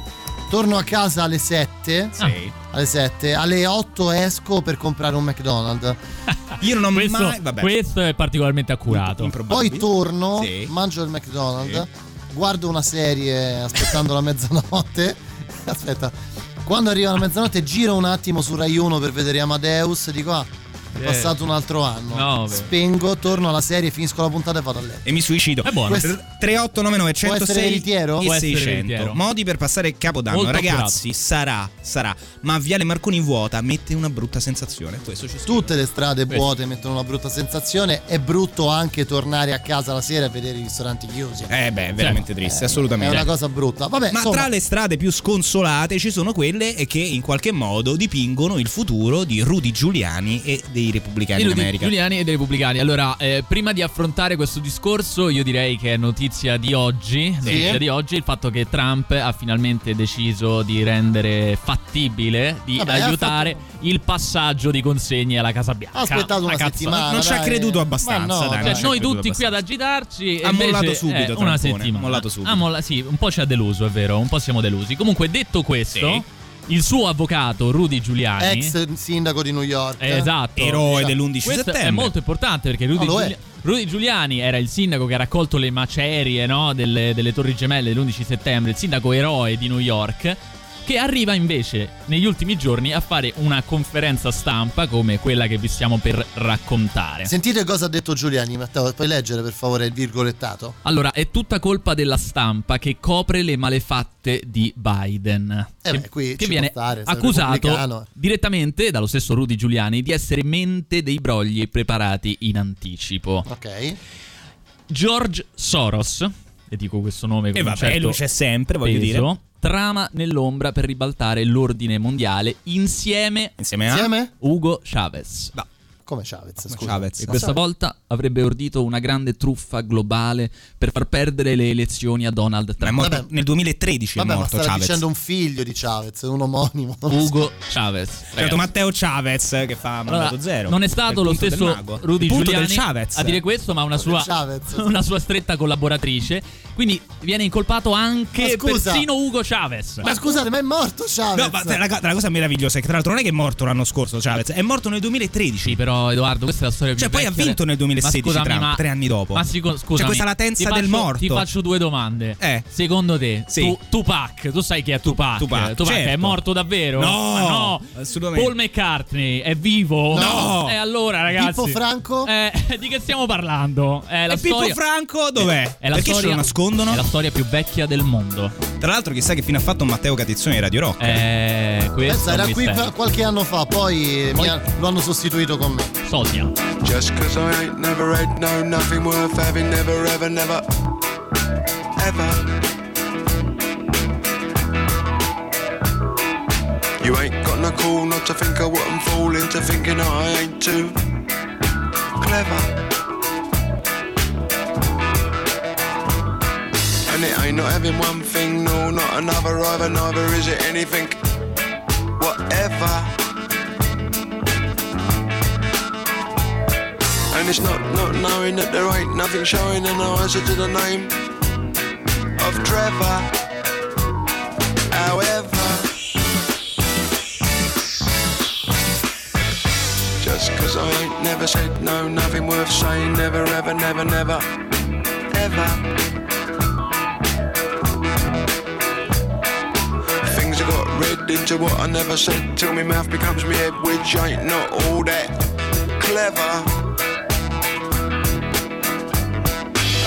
torno a casa alle 7. Sì. Alle 7, alle 8 esco per comprare un McDonald's. Io non ho questo, mai. Vabbè. questo è particolarmente accurato. Poi torno, Sì. mangio il McDonald's, guardo una serie aspettando la mezzanotte. Aspetta, quando arriva la mezzanotte giro un attimo su Rai 1 per vedere Amadeus, dico ah, è Eh. passato un altro anno. No. Spengo, torno alla serie, finisco la puntata e vado a letto. E mi suicido. È buono. Questo- 3899 Può 106 essere veritiero? e Può essere 600 veritiero. modi per passare capodanno Molto ragazzi sarà sarà ma Viale Marconi vuota mette una brutta sensazione questo ci Tutte le strade Questo. vuote mettono una brutta sensazione. È brutto anche tornare a casa la sera e vedere i ristoranti chiusi. eh beh è veramente triste assolutamente È una cosa brutta. Vabbè, ma insomma, tra le strade più sconsolate ci sono quelle che in qualche modo dipingono il futuro di Rudy Giuliani e dei repubblicani Io in America Giuliani e dei repubblicani. Allora, eh, prima di affrontare questo discorso, io direi che è notizia di oggi. Notizia di oggi il fatto che Trump ha finalmente deciso di rendere fattibile, di Vabbè, ha aiutare il passaggio di consegne alla Casa Bianca. Ha aspettato una settimana, non ci ha creduto abbastanza, no, dai, Cioè, ha noi tutti qui ad agitarci. Ha mollato subito, una settimana. mollato subito. Ha molla- sì, un po' ci ha deluso, è vero. Un po' siamo delusi. Comunque, detto questo, il suo avvocato Rudy Giuliani. ex sindaco di New York. Eh, Esatto. Eroe Esatto. dell'11 Questo settembre. È molto importante perché Rudy, No, lo è. Giulia- Rudy Giuliani era il sindaco che ha raccolto le macerie no, delle, delle Torri Gemelle dell'11 settembre, il sindaco eroe di New York. Che arriva invece negli ultimi giorni a fare una conferenza stampa come quella che vi stiamo per raccontare. Sentite cosa ha detto Giuliani, Matteo. Puoi leggere per favore il virgolettato? Allora, è tutta colpa della stampa che copre le malefatte di Biden. Eh che beh, qui che ci viene stare, accusato direttamente dallo stesso Rudy Giuliani di essere mente dei brogli preparati in anticipo. Ok. George Soros, e dico questo nome con E vabbè, certo lui c'è sempre, voglio peso, dire. Trama nell'ombra per ribaltare l'ordine mondiale insieme, Insieme a? Insieme? Ugo Chavez. Come Chavez, scusa. Chavez. E questa volta avrebbe ordito una grande truffa globale per far perdere le elezioni a Donald Ma è Trump. morto Vabbè. nel 2013 Vabbè, è ma morto stava Chavez. dicendo un figlio di Chavez, un omonimo. Ugo Chavez. Certo. Matteo Chavez che fa Allora, mandato zero. non è stato lo stesso. Rudy Giuliani del Chavez. a dire questo, ma una sua, Chavez. una sua stretta collaboratrice. Quindi viene incolpato anche Ma persino Ugo Chavez. Ma scusate, ma è morto Chavez? No, ma la, la cosa meravigliosa è che tra l'altro non è che è morto l'anno scorso Chavez, è morto nel 2013. Sì, però Edoardo, questa è la storia più Cioè, poi ha vinto nel 2016 Ma scusami, Trump, ma- tre anni dopo. Ma sicu- scusami, C'è questa latenza ti del faccio- morto. Ti faccio due domande. Eh. Secondo te, Sì. tu, Tupac, tu sai chi è Tupac? Tupac, è certo. morto davvero? No, Ma no. assolutamente. Paul McCartney è vivo? No. E allora, ragazzi. Pippo Franco? Eh, di che stiamo parlando? È la e Pippo storia... Franco dov'è? È la Perché ce storia, lo nascondono? È la storia più vecchia del mondo. Tra l'altro chissà che fine ha fatto Matteo Catizzone di Radio Rock. Eh, questo Pensa, è era qui qualche anno fa, poi, mi ha- lo hanno sostituito con me. Sosia. Just cause I ain't never ain't no nothing worth having, never ever, never, ever. You ain't got no cool not to think of what I'm falling to thinking I ain't too clever. And it ain't not having one thing, no, not another either, neither is it anything, whatever. And it's not not knowing that there ain't nothing showing in the answer to the name of Trevor. However, Cause I ain't never said no, nothing worth saying. Never, ever, never, never, ever. Things I got read into what I never said till my mouth becomes me head, which ain't not all that clever.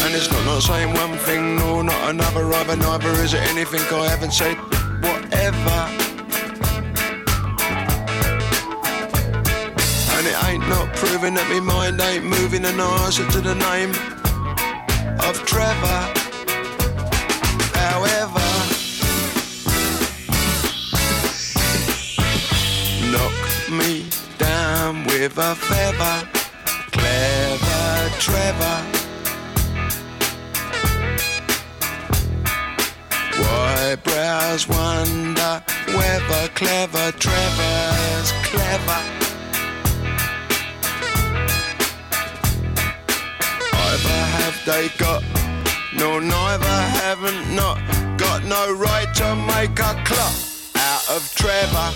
And it's not not saying one thing nor not another either, neither is it anything I haven't said, whatever. And it ain't not proving that me mind ain't moving an answer to the name of Trevor. However, knock me down with a feather, clever Trevor. Why brows wonder whether clever Trevor's clever? Either have they got, no neither haven't not got no right to make a clock out of Trevor.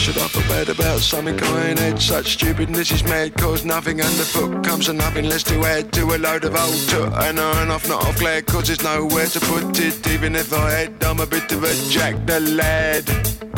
Should I feel bad about something I ain't had? Such stupidness is mad, cause nothing underfoot comes to nothing less to add to a load of old toot. And on off, not off glad, cause there's nowhere to put it. Even if I had, I'm a bit of a jack the lad.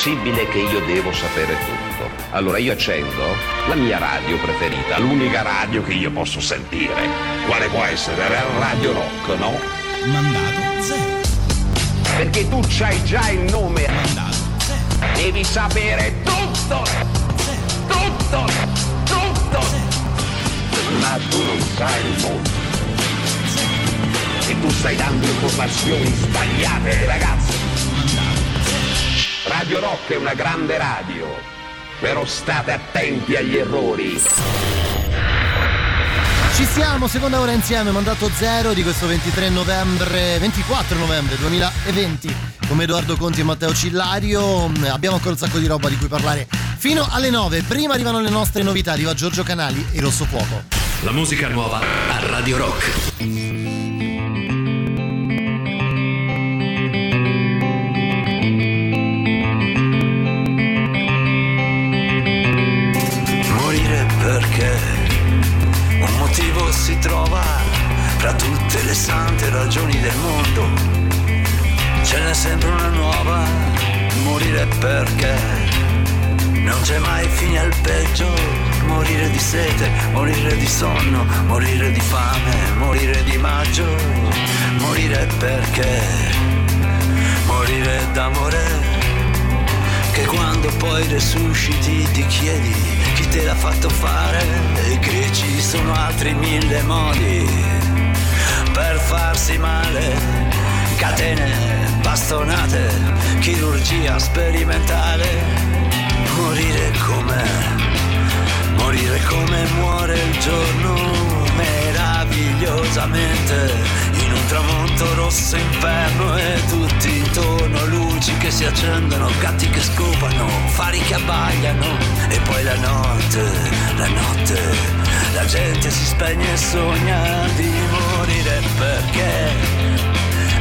Possibile che io devo sapere tutto. Allora io accendo la mia radio preferita, l'unica radio che io posso sentire. Quale può essere? Radio Rock, no? Mandato zero. Perché tu c'hai già il nome. Mandato zero. Devi sapere tutto! Tutto! Tutto! Ma tu non sai il mondo. E tu stai dando informazioni sbagliate ragazzi. Radio Rock è una grande radio, però state attenti agli errori. Ci siamo, seconda ora insieme, mandato zero di questo 23 novembre, 24 novembre 2020 con Edoardo Conti e Matteo Cillario. Mm, Abbiamo ancora un sacco di roba di cui parlare fino alle 9. Prima arrivano le nostre novità, arriva Giorgio Canali e Rosso Fuoco. La musica nuova a Radio Rock. Motivo si trova fra tutte le sante ragioni del mondo. Ce n'è sempre una nuova morire perché non c'è mai fine al peggio, morire di sete, morire di sonno, morire di fame, morire di maggio, morire perché, morire d'amore, che quando poi resusciti ti chiedi chi te l'ha fatto fare e che ci sono altri mille modi per farsi male. Catene, bastonate, chirurgia sperimentale, morire come, morire come muore il giorno meravigliosamente in un tramonto rosso inferno e tutti intorno luci che si accendono, gatti che scopano, fari che abbagliano e poi la notte, la notte, la gente si spegne e sogna di morire perché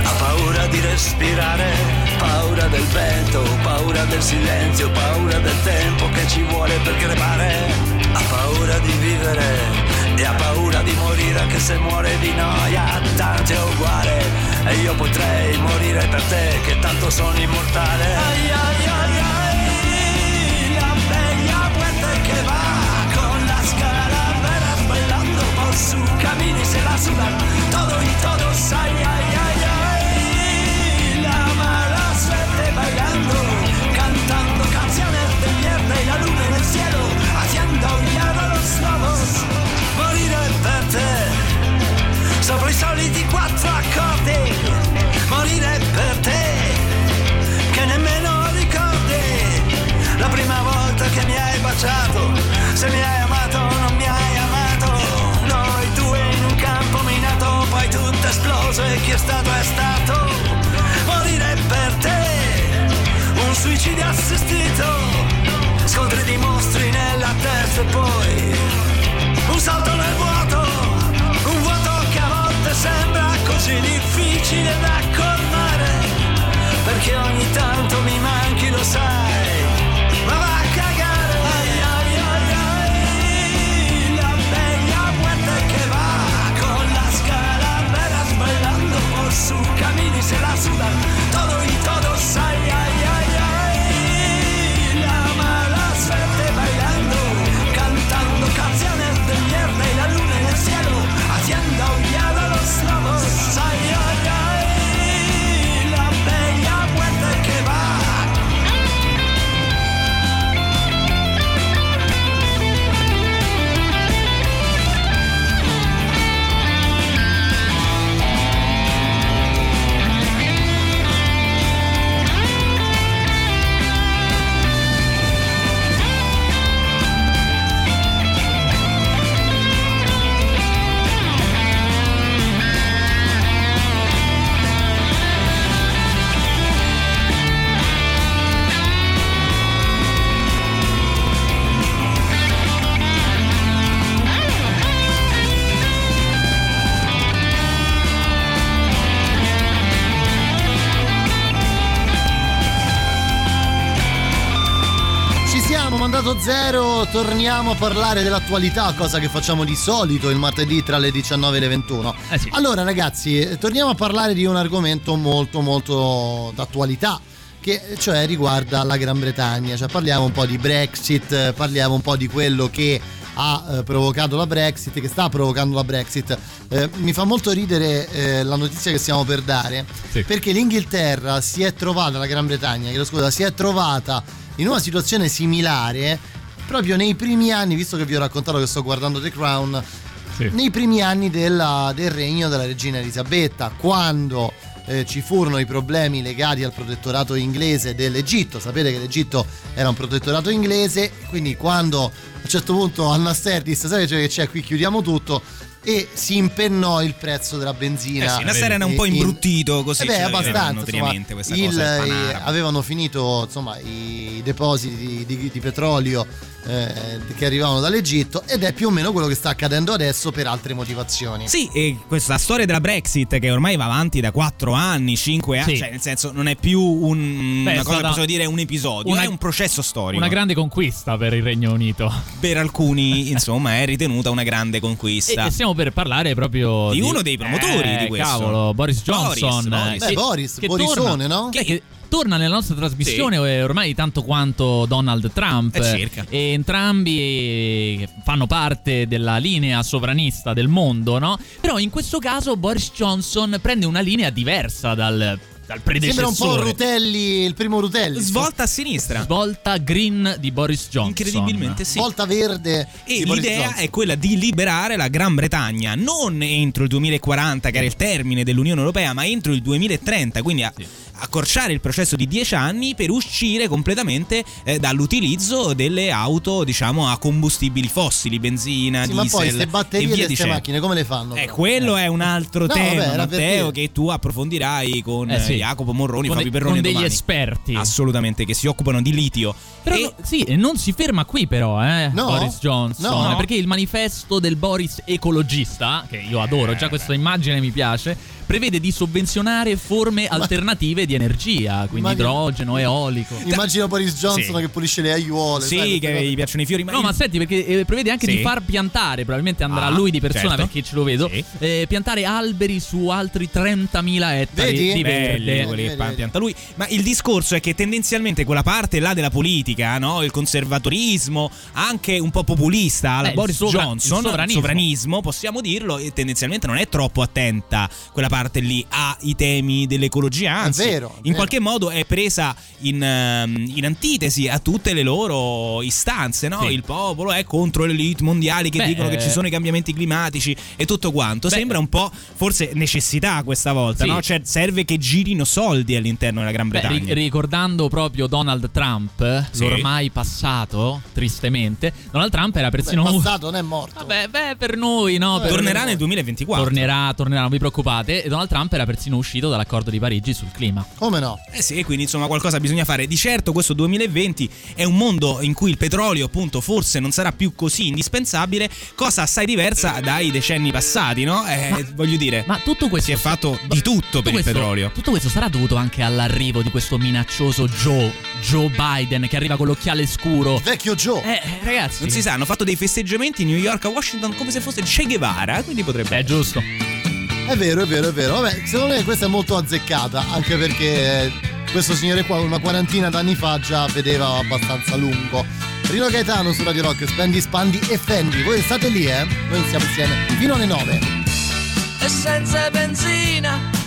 ha paura di respirare, paura del vento, paura del silenzio, paura del tempo che ci vuole per crepare, ha paura di vivere e ha paura di morire anche se muore di noia, tanto è uguale e io potrei morire per te che tanto sono immortale. Ai, ai, ai, ai, la bella muerte que va con las calaveras bailando por su camino y se la sudan todo y todos, ay, ay, ay, assistito, scontri di mostri nella testa e poi un salto nel vuoto, un vuoto che a volte sembra così difficile da colmare, perché ogni tanto mi manchi, lo sai, ma va a cagare. La bella muerte que va con las calaveras bailando por su camino y se la sudan 0 torniamo a parlare dell'attualità, cosa che facciamo di solito il martedì tra le 19 e le 21. Eh sì. Allora ragazzi, eh, torniamo a parlare di un argomento molto molto d'attualità che eh, cioè riguarda la Gran Bretagna, cioè parliamo un po' di Brexit, eh, parliamo un po' di quello che ha provocato la Brexit, che sta provocando la Brexit. Eh, mi fa molto ridere eh, la notizia che stiamo per dare, sì. perché l'Inghilterra si è trovata, la Gran Bretagna, chiedo scusa, si è trovata in una situazione similare proprio nei primi anni, visto che vi ho raccontato che sto guardando The Crown, nei primi anni della- del regno della regina Elisabetta, quando eh, ci furono i problemi legati al protettorato inglese dell'Egitto. Sapete che l'Egitto era un protettorato inglese, quindi quando a un certo punto Anna Stertis, sapete che c'è qui, chiudiamo tutto. E si impennò il prezzo della benzina. Eh sì, Nasser era un po' imbruttito così. eh beh, ci aveva abbastanza. insomma, questa il- cosa. il eh, avevano finito insomma, i depositi di, di- di petrolio eh, che arrivavano dall'Egitto ed è più o meno quello che sta accadendo adesso per altre motivazioni. Sì, e questa storia della Brexit che ormai va avanti da 4 anni, 5 anni, Sì. cioè nel senso non è più un, Beh, è una cosa che possiamo dire un episodio, una- è un processo storico. Una grande conquista per il Regno Unito. per alcuni, insomma, è ritenuta una grande E, conquista. e stiamo per parlare proprio Di uno dei promotori Eh, di questo. Cavolo, Boris Boris, Johnson. Boris. Beh, Boris, che Borisone, torna- no? Che, che- torna nella nostra trasmissione eh, ormai tanto quanto Donald Trump. Eh, circa. E entrambi eh, fanno parte della linea sovranista del mondo, no? Però in questo caso Boris Johnson prende una linea diversa dal, dal predecessore. Sembra un po' Rutelli, il primo Rutelli. Svolta a sinistra. Svolta green di Boris Johnson. Incredibilmente sì. Volta verde. E l'idea è quella di liberare la Gran Bretagna non entro il 2040, che era il termine dell'Unione Europea, ma entro il 2030, quindi a- accorciare il processo di 10 anni per uscire completamente eh, dall'utilizzo delle auto, diciamo, a combustibili fossili, benzina, Sì, ma diesel poi queste e batterie di queste dicendo. macchine come le fanno? Eh, quello è un altro No, tema, vabbè, Matteo, che tu approfondirai con Eh, sì. eh, Jacopo Morroni, Con Fabio Perroni con degli domani. esperti. Assolutamente, che si occupano di litio. Però E- no- sì, e non si ferma qui però, eh, No? Boris Johnson, No. perché il manifesto del Boris ecologista, che io adoro, già questa immagine mi piace, prevede di sovvenzionare forme alternative di energia, quindi Immagino- idrogeno, eolico. Immagino Boris Johnson Sì. che pulisce le aiuole. Sì, sai, che gli piacciono i fiori, ma No, il- ma senti, perché eh, prevede anche Sì. di far piantare, probabilmente andrà Ah, lui di persona certo. perché ce lo vedo, Sì. eh, piantare alberi su altri 30.000 ettari Vedi? di verde. quelli che pianta lui. Ma il discorso è che tendenzialmente quella parte là della politica, no? il conservatorismo, anche un po' populista, la Eh, il Boris sovra- Johnson, il sovranismo. possiamo dirlo, e tendenzialmente non è troppo attenta quella parte lì ai temi dell'ecologia, anzi, vero, è in vero. qualche modo è presa in, ehm, in antitesi a tutte le loro istanze, no? Sì. Il popolo è contro le elite mondiali che Beh, dicono che eh, ci sono i cambiamenti climatici e tutto quanto. Beh, Sembra un po' forse necessità questa volta, Sì. no? Cioè serve che girino soldi all'interno della Gran Beh, Bretagna. ricordando proprio Donald Trump, Sì. l'ormai passato, tristemente, Donald Trump era persino Beh, passato non è morto. Vabbè, beh, per noi, no? Per- Tornerà nel 2024. Tornerà, tornerà, non vi preoccupate. Donald Trump era persino uscito dall'accordo di Parigi sul clima. Come no? Eh sì, quindi insomma qualcosa bisogna fare. Di certo questo 2020 è un mondo in cui il petrolio appunto forse non sarà più così indispensabile, cosa assai diversa dai decenni passati, no? Eh, voglio dire, Ma tutto questo si è fatto di tutto per il questo- petrolio. Tutto questo sarà dovuto anche all'arrivo di questo minaccioso Joe, Joe Biden, che arriva con l'occhiale scuro. Vecchio Joe. Eh, ragazzi. Non si sa, hanno fatto dei festeggiamenti in New York a Washington come se fosse Che Guevara, quindi potrebbe È giusto. È vero, è vero, è vero. Vabbè, secondo me questa è molto azzeccata, anche perché questo signore qua una quarantina d'anni fa già vedeva abbastanza lungo. Rino Gaetano su Radio Rock, spendi, spandi e fendi. Voi state lì, eh? Noi siamo insieme fino alle 9. e senza benzina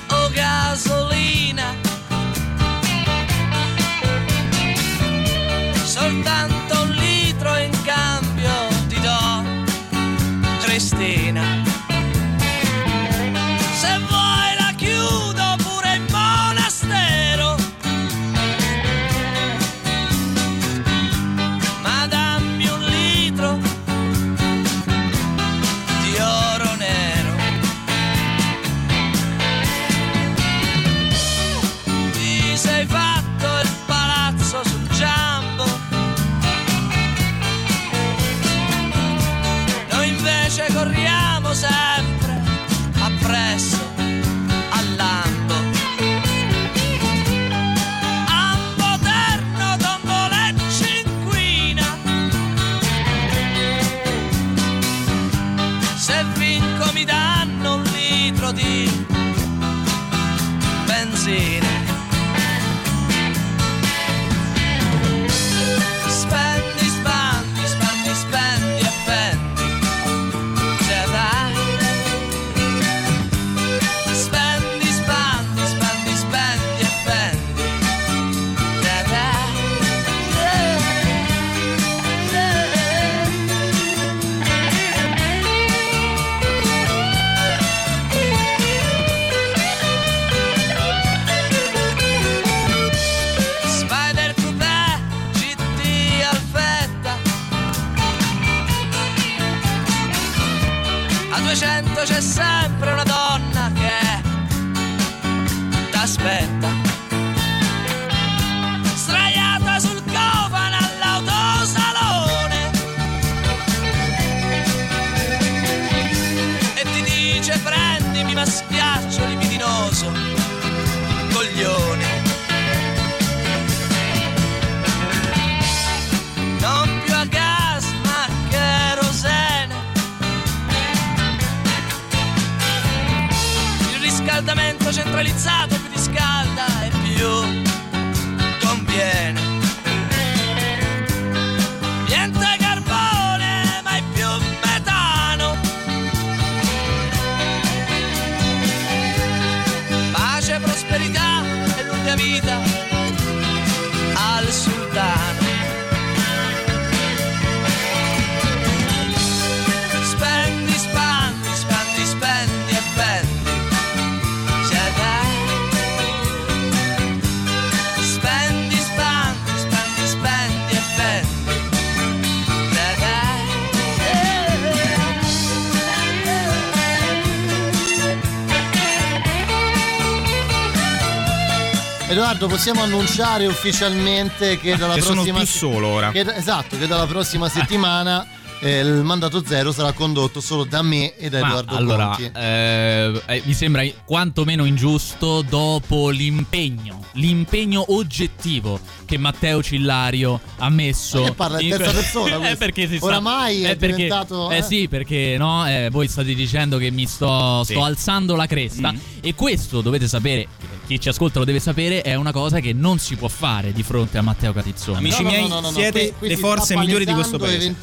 Edoardo, possiamo annunciare ufficialmente che dalla Che sono prossima più solo ora. che esatto, che dalla prossima settimana eh, il mandato zero sarà condotto solo da me e da Ma Edoardo allora, Conti. eh, eh, mi sembra quantomeno ingiusto dopo l'impegno, l'impegno oggettivo che Matteo Cillario ha messo. Ma che parla in terza que- persona Eh, perché si Oramai è eh, perché- diventato, Eh eh? sì, perché no, eh, voi state dicendo che mi sto, Sì. sto alzando la cresta Mm. e questo dovete sapere, chi ci ascolta lo deve sapere, è una cosa che non si può fare di fronte a Matteo Catizzone. Amici miei, siete qui le forze migliori di questo paese.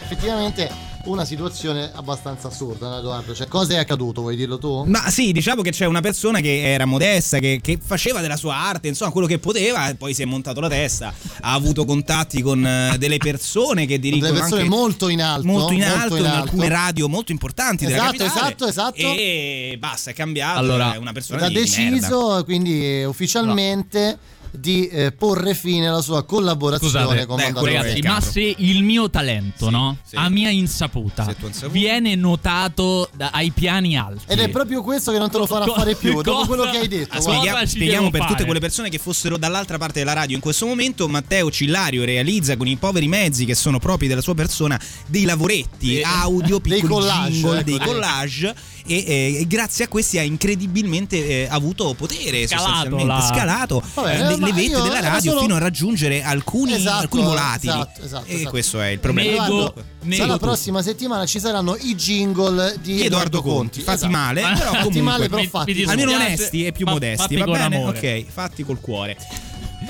effettivamente una situazione abbastanza assurda, no, Edoardo? Cioè, cosa è accaduto? Vuoi dirlo tu? Ma sì, diciamo che c'è una persona che era modesta, che, che faceva della sua arte, insomma, quello che poteva, e poi si è montato la testa, ha avuto contatti con eh, delle persone che dirigono Delle persone anche molto in alto, molto in molto alto, in in, alto. alcune radio molto importanti della Esatto, capitale. esatto, esatto. E basta, è cambiato, Allora, è una persona ha di, di merda. deciso quindi ufficialmente di eh, porre fine alla sua collaborazione Scusate, con Mandato Ragazzi, Zero. ma se il mio talento, no? sì. A mia insaputa, viene notato da- ai piani alti. Ed è proprio questo che non te lo farà Co- fare più, dopo cosa- quello che hai detto. Ah, spieghiamo spieghiamo per fare? tutte quelle persone che fossero dall'altra parte della radio in questo momento Matteo Cillario realizza con i poveri mezzi che sono propri della sua persona dei lavoretti Eh, audio dei piccoli collage, jingle, ecco, dei dei- collage e, eh, e grazie a questi ha incredibilmente eh, avuto potere Scalato sostanzialmente la- scalato Vabbè, eh, le, le vette della radio solo- fino a raggiungere alcuni, Esatto, alcuni volatili esatto, esatto, e esatto. questo è il problema Nego- Edoardo, nego la tu. prossima settimana ci saranno i jingle di Di Edoardo Conti, fatti Esatto. male, però Fatti comunque male, però fatti. almeno onesti e più Fa- modesti fatti va bene? amore. ok fatti col cuore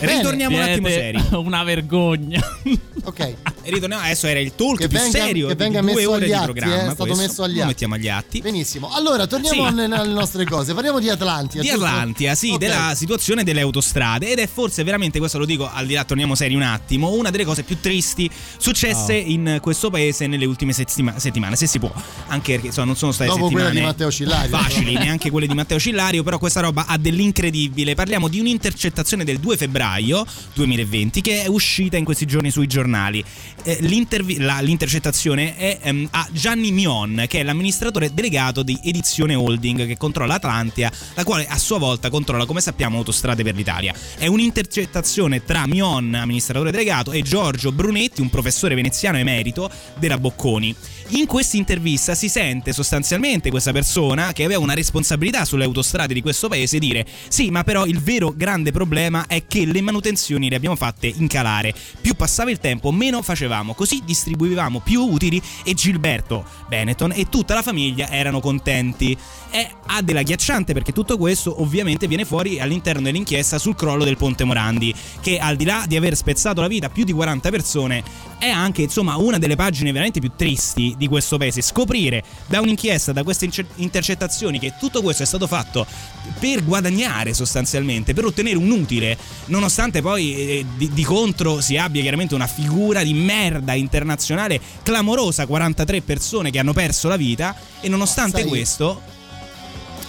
Bene. ritorniamo un attimo seri Una vergogna. Ok. Ritorniamo, adesso era il talk Che più venga- serio che di venga due messo ore agli di atti, programma. eh, è stato questo. messo agli Lo atti. mettiamo agli atti. Benissimo. Allora, torniamo Sì. alle, nostre cose. Parliamo di Atlantia. Di giusto? Atlantia, sì, Ok. della situazione delle autostrade ed è forse veramente, questo lo dico al di là, torniamo seri un attimo, una delle cose più tristi successe Oh. in questo paese nelle ultime settima- settimane, se si può, anche perché insomma, non sono state Dopo quella settimane di Matteo Cillario. facili, neanche quelle di Matteo Cillario, però questa roba ha dell'incredibile. Parliamo di un'intercettazione del 2 febbraio 2020 che è uscita in questi giorni sui giornali. Eh, la- l'intercettazione è ehm, a Gianni Mion, che è l'amministratore delegato di Edizione Holding che controlla Atlantia, la quale a sua volta controlla, come sappiamo, Autostrade per l'Italia. È un'intercettazione tra Mion, amministratore delegato, e Giorgio Brunetti, un professore veneziano emerito della Bocconi. In questa intervista si sente sostanzialmente questa persona che aveva una responsabilità sulle autostrade di questo paese dire sì ma però il vero grande problema è che le manutenzioni le abbiamo fatte incalare più passava il tempo meno facevamo. Così distribuivamo più utili e Gilberto Benetton e tutta la famiglia erano contenti. È ha dell'agghiacciante perché tutto questo ovviamente viene fuori all'interno dell'inchiesta sul crollo del ponte Morandi che al di là di aver spezzato la vita a più di 40 persone è anche insomma una delle pagine veramente più tristi di questo paese scoprire da un'inchiesta da queste intercettazioni che tutto questo è stato fatto per guadagnare sostanzialmente per ottenere un utile nonostante poi eh, di, di contro si abbia chiaramente una figura di merda internazionale clamorosa 43 persone che hanno perso la vita e nonostante Sai, questo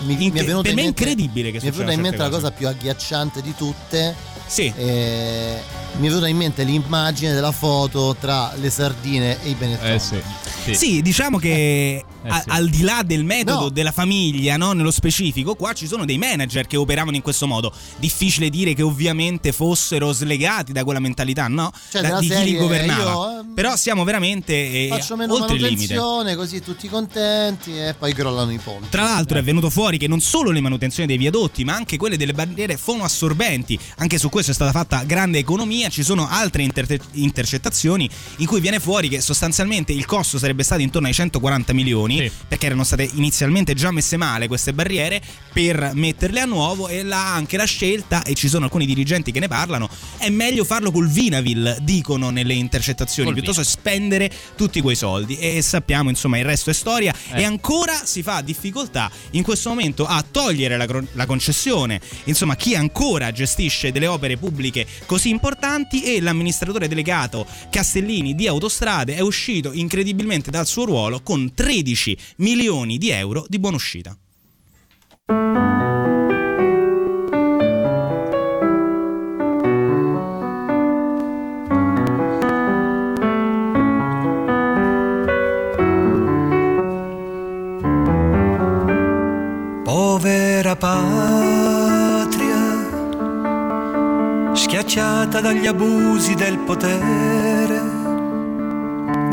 mi, mi è per me è incredibile che mi è venuta in mente la certe cosa più agghiacciante di tutte. Sì. Eh, mi è venuta in mente l'immagine della foto tra le sardine e i Benetton. Eh sì. Sì, diciamo che a- sì. al di là del metodo No. della famiglia, no, nello specifico, qua ci sono dei manager che operavano in questo modo. Difficile dire che ovviamente fossero slegati da quella mentalità, no? Cioè, Da- di chi li serie, governava. io, ehm, Però siamo veramente eh, Faccio meno oltre il limite. manutenzione, così tutti contenti e poi crollano i ponti. Tra l'altro è venuto fuori che non solo le manutenzioni dei viadotti, ma anche quelle delle barriere fonoassorbenti. Anche su questo è stata fatta grande economia. Ci sono altre inter- intercettazioni in cui viene fuori che sostanzialmente il costo sarebbe stato intorno ai 140 milioni, Sì. perché erano state inizialmente già messe male queste barriere per metterle a nuovo e là anche la scelta, e ci sono alcuni dirigenti che ne parlano, è meglio farlo col Vinavil, dicono nelle intercettazioni, Col piuttosto che spendere tutti quei soldi. E sappiamo, insomma, il resto è storia. Eh. E ancora si fa difficoltà in questo momento a togliere la, la concessione. Insomma, chi ancora gestisce delle opere pubbliche così importanti e l'amministratore delegato Castellini di Autostrade è uscito incredibilmente dal suo ruolo con 13 milioni di euro di buonuscita. Povera patria, schiacciata dagli abusi del potere,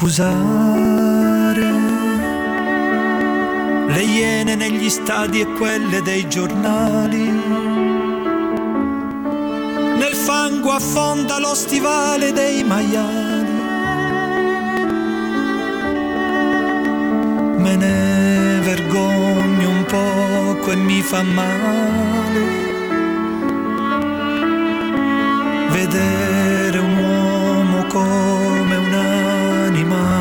Come scusare le iene negli stadi e quelle dei giornali? Nel fango affonda lo stivale dei maiali. Me ne vergogno un poco e mi fa male vedere un uomo come un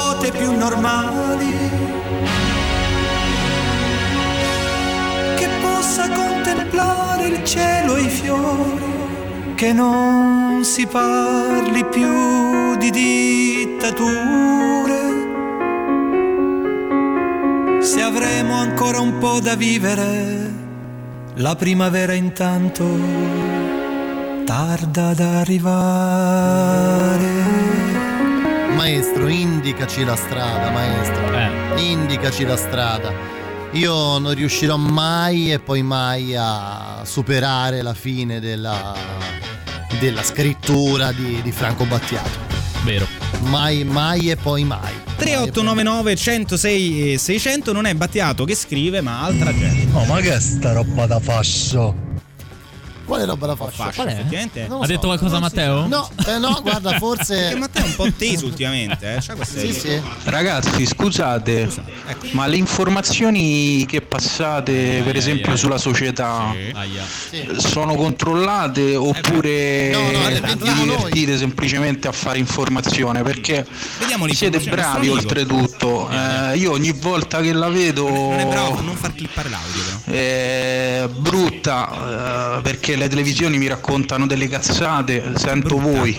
quote più normali, che possa contemplare il cielo e i fiori, che non si parli più di dittature. Se avremo ancora un po' da vivere, la primavera intanto tarda ad arrivare. Maestro, indicaci la strada, maestro. Indicaci la strada. Io non riuscirò mai e poi mai a superare la fine della, della scrittura di, di Franco Battiato. Vero. Mai, mai e poi mai. 3899 106 e 600 non è Battiato che scrive ma altra gente. Oh, ma che è sta roba da fascio? Quale roba da fascia? Fascio, effettivamente. Non lo Ha so. detto qualcosa Matteo? No, eh, no, guarda, forse. Perché Matteo è un po' teso ultimamente, eh? Sì, sì. Ragazzi, scusate, ma le informazioni che passate, per esempio, sulla società sono controllate oppure No, no, vi inventiamo noi. divertite semplicemente a fare informazione? Perché siete bravi oltretutto. Eh, io ogni volta che la vedo Non è bravo non far clippare l'audio però. è brutta eh, perché le televisioni mi raccontano delle cazzate, sento voi.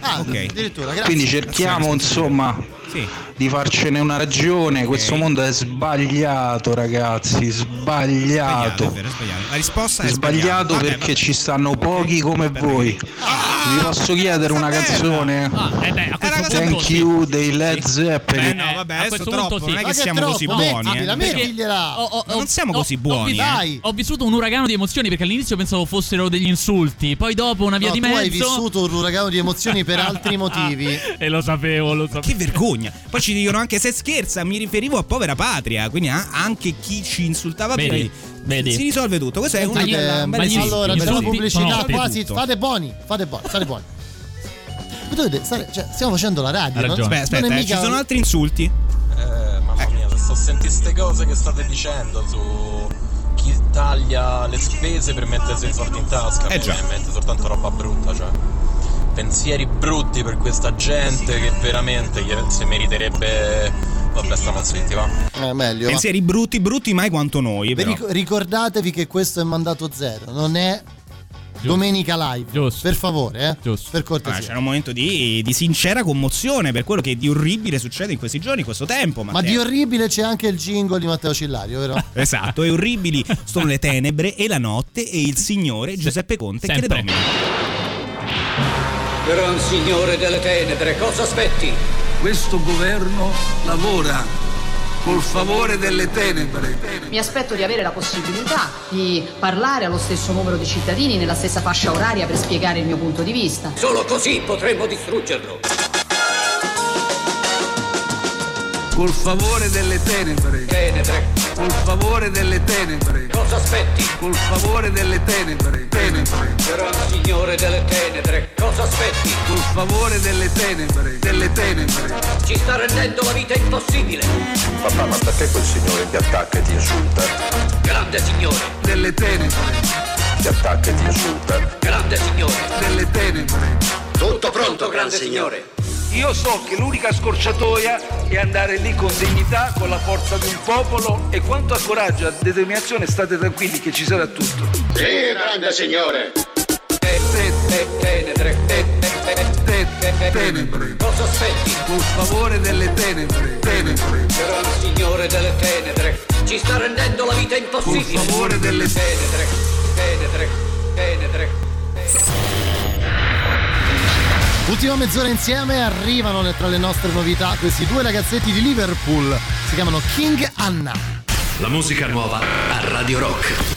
Ah, Ok. Quindi cerchiamo insomma Sì. di farcene una ragione. Questo mondo è sbagliato, ragazzi. Sbagliato. È vero, sbagliato. La risposta è sbagliato Vabbè, perché vabbè. ci stanno pochi come voi. Vi posso chiedere una canzone? Ah, eh beh, Thank you dei Led Zeppelin. Vabbè, a questo troppo, punto sì. non è che siamo così troppo? buoni. Mettila, eh. mettigliela. Ho- ho- Ma non ho- siamo ho- così ho buoni, vi- eh. Dai. Ho vissuto un uragano di emozioni perché all'inizio pensavo fossero degli insulti, poi dopo una via No, di tu mezzo. hai vissuto un uragano di emozioni per altri motivi. E lo sapevo, lo sapevo. Che vergogna. Poi ci dicono anche se scherza, mi riferivo a povera patria, quindi a- anche chi ci insultava Vedi, prima. vedi. Si risolve tutto. Questo è una ma gli- allora, per la pubblicità quasi fate buoni, fate buoni, state buoni. Dovete stare, cioè, stiamo facendo la radio, Ha no? ragione. Aspetta, Non è aspetta, eh, mica- ci sono altri insulti. Eh, mamma mia, se sto sentire queste cose che state dicendo su chi taglia le spese per mettersi i soldi in tasca, Eh già. mente soltanto roba brutta, cioè. Pensieri brutti per questa gente che veramente si meriterebbe. Vabbè, stiamo zitti, va. Eh, meglio. va. Pensieri brutti, brutti mai quanto noi, Vi però. ric- ricordatevi che questo è mandato zero, non è domenica live. Per favore, eh. Per Ah, cortesia. c'era un momento di, di sincera commozione per quello che di orribile succede in questi giorni, in questo tempo. Ma Matteo. di orribile c'è anche il jingle di Matteo Cillario, vero? Esatto, e orribili sono le tenebre e la notte e il signore Giuseppe Conte che le sempre. domina. Gran signore delle tenebre, cosa aspetti? Questo governo lavora col favore delle tenebre. Mi aspetto di avere la possibilità di parlare allo stesso numero di cittadini nella stessa fascia oraria per spiegare il mio punto di vista. Solo così potremmo distruggerlo. Col favore delle tenebre. Tenebre. Col favore delle tenebre. Cosa aspetti? Col favore delle tenebre. Tenebre. Gran signore delle tenebre, cosa aspetti? Col favore delle tenebre. Delle tenebre. Ci sta rendendo la vita impossibile. Papà, ma perché quel signore ti attacca e ti insulta? Grande signore, Delle tenebre. Ti attacca e ti insulta? grande signore. Delle tenebre. Tutto pronto, grande signore. Io so che l'unica scorciatoia è andare lì con dignità, con la forza di un popolo e quanto a coraggio e a determinazione state tranquilli che ci sarà tutto. Sì, grande signore. Tenebre, Tenebre. cosa aspetti? Col favore delle tenebre. Tenebre. Gran signore delle tenebre, ci sta rendendo la vita impossibile. Col favore delle tenebre, tenebre, tenebre. Ultima mezz'ora insieme arrivano tra le nostre novità questi due ragazzetti di Liverpool. Si chiamano King Anna. La musica nuova a Radio Rock.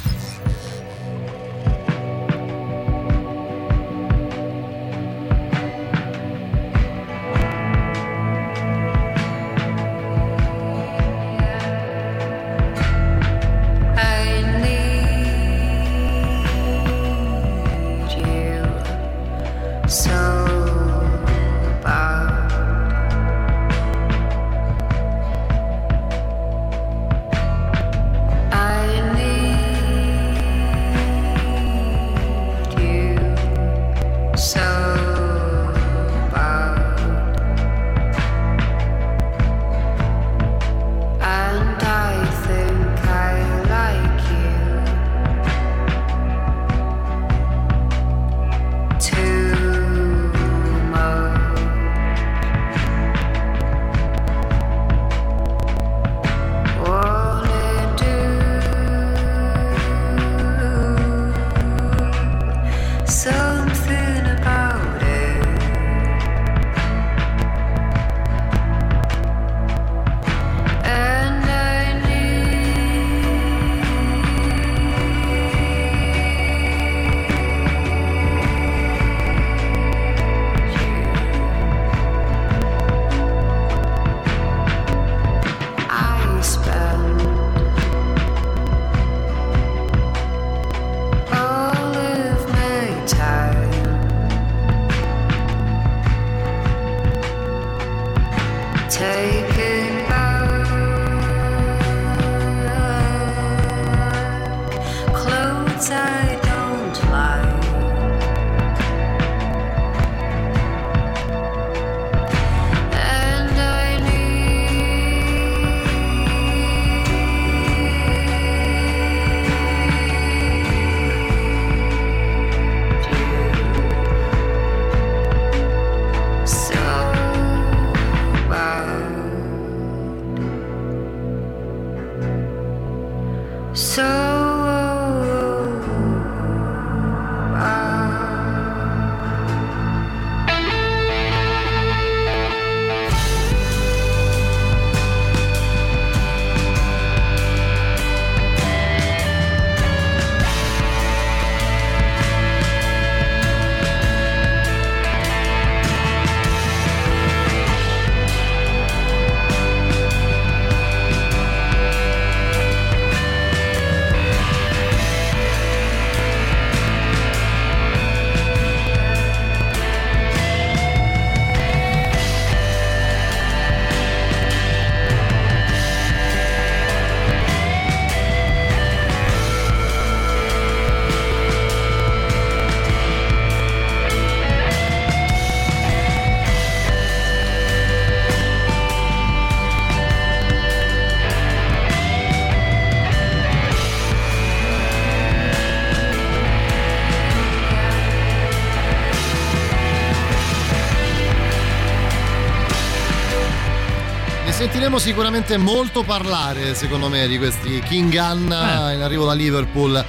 Sentiremo sicuramente molto parlare, secondo me, di questi King Gun Eh. in arrivo da Liverpool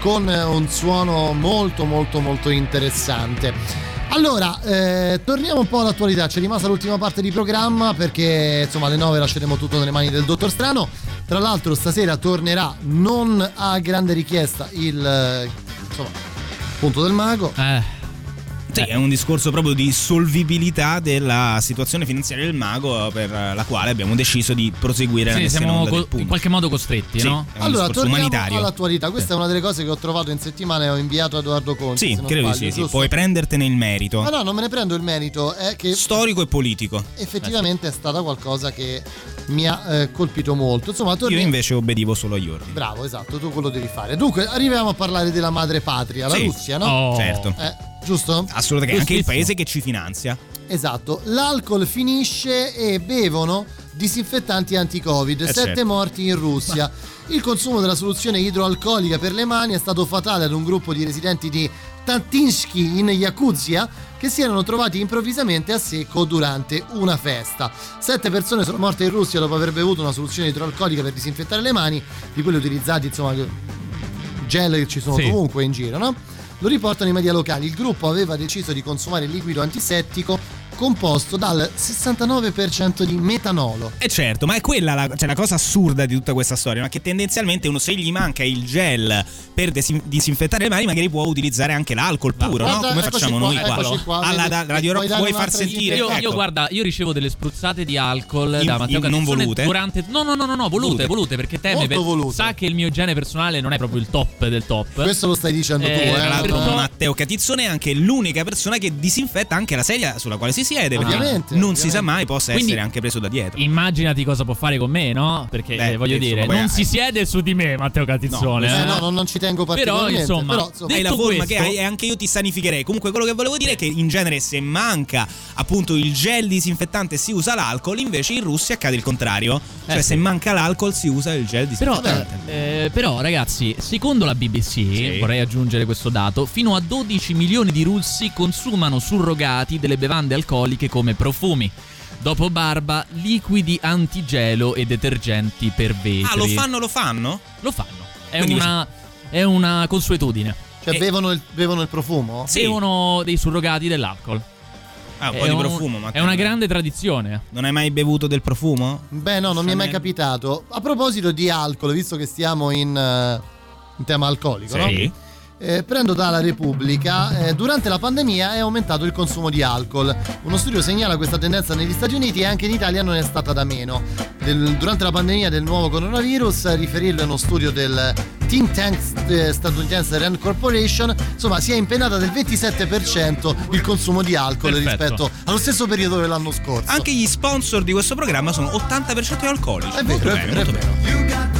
con un suono molto molto molto interessante. Allora, eh, torniamo un po' all'attualità, c'è rimasta l'ultima parte di programma perché insomma alle 9 lasceremo tutto nelle mani del dottor Strano. Tra l'altro stasera tornerà non a grande richiesta il eh, insomma, punto del mago. Sì, è un discorso proprio di solvibilità della situazione finanziaria del mago per la quale abbiamo deciso di proseguire la Sì, in siamo co- in qualche modo costretti, Sì, no? è un Allora, torniamo umanitario. all'attualità. Questa è una delle cose che ho trovato in settimana e ho inviato a Edoardo Conti. Sì, credo di sbaglio, sì, sì. Puoi prendertene il merito. Ma no, non me ne prendo il merito, è che Storico e politico. effettivamente è stata qualcosa che mi ha eh, colpito molto. Insomma, torni- Io invece obbedivo solo agli ordini. Bravo, esatto, tu quello devi fare. Dunque, arriviamo a parlare della madre patria, la Sì. Russia, no? Oh. Certo. Eh, giusto? Assolutamente, anche il paese che ci finanzia. Esatto, l'alcol finisce e bevono disinfettanti anti-Covid, Eh, sette certo. morti in Russia. Il consumo della soluzione idroalcolica per le mani è stato fatale ad un gruppo di residenti di Tantinsky in Yakuzia che si erano trovati improvvisamente a secco durante una festa. Sette persone sono morte in Russia dopo aver bevuto una soluzione idroalcolica per disinfettare le mani, di quelli utilizzati, insomma, gel che ci sono Sì. ovunque in giro, no? Lo riportano i media locali. Il gruppo aveva deciso di consumare il liquido antisettico composto dal 69% di metanolo. E certo, ma è quella la, cioè, la cosa assurda di tutta questa storia, ma che tendenzialmente uno se gli manca il gel per desin- disinfettare le mani magari può utilizzare anche l'alcol puro, no? Guarda, Come eccoci facciamo qua, noi qua. qua, Alla da- Radio Puoi Rock vuoi far sentire? Io, io, Ecco. guarda, io ricevo delle spruzzate di alcol In- da Matteo in- non volute? durante No, no, no, no, no, volute, Volute. volute, perché te Molto me- volute. sa che il mio igiene personale non è proprio il top del top. Questo lo stai dicendo tu, Eh, eh? Tra l'altro Matteo Catizzone è anche l'unica persona che disinfetta anche la sedia sulla quale si siede, perché Ovviamente, non si ovviamente. sa mai possa Quindi- essere anche preso da dietro. Immaginati cosa può fare con me, no? Perché Beh, eh, voglio dire, non hai- si siede su di me, Matteo Catizzone. Eh, eh. no, non, non ci tengo Però, particolarmente. insomma, però, insomma, hai la detto forma questo- che hai e anche io ti sanificherei. Comunque quello che volevo dire è che in genere se manca appunto il gel disinfettante si usa l'alcol, invece in Russia accade il contrario. Cioè Eh, se sì. manca l'alcol si usa il gel Però, disinfettante. eh, però, ragazzi, secondo la BBC, Sì. vorrei aggiungere questo dato, fino a 12 milioni di russi consumano surrogati delle bevande alcoliche come profumi. Dopo barba, liquidi antigelo e detergenti per vetri. ah, lo fanno, lo fanno? Lo fanno. È una, è una consuetudine. Cioè, bevono, il, bevono il profumo? Sì. Bevono dei surrogati dell'alcol. Ah, un È po' di un- profumo, ma È una grande tradizione. Non hai mai bevuto del profumo? Beh, no, non mi è mai capitato. A proposito di alcol, visto che stiamo in, eh, in tema alcolico, no? Eh, prendo dalla Repubblica, eh, durante la pandemia è aumentato il consumo di alcol. Uno studio segnala questa tendenza negli Stati Uniti e anche in Italia non è stata da meno. Del- durante la pandemia del nuovo coronavirus, riferirlo è uno studio del think tank eh, statunitense Rand Corporation, insomma si è impennata del 27% il consumo di alcol Perfetto. rispetto allo stesso periodo dell'anno scorso. Anche gli sponsor di questo programma sono 80% alcolici. È vero, molto è bene, vero, è molto vero.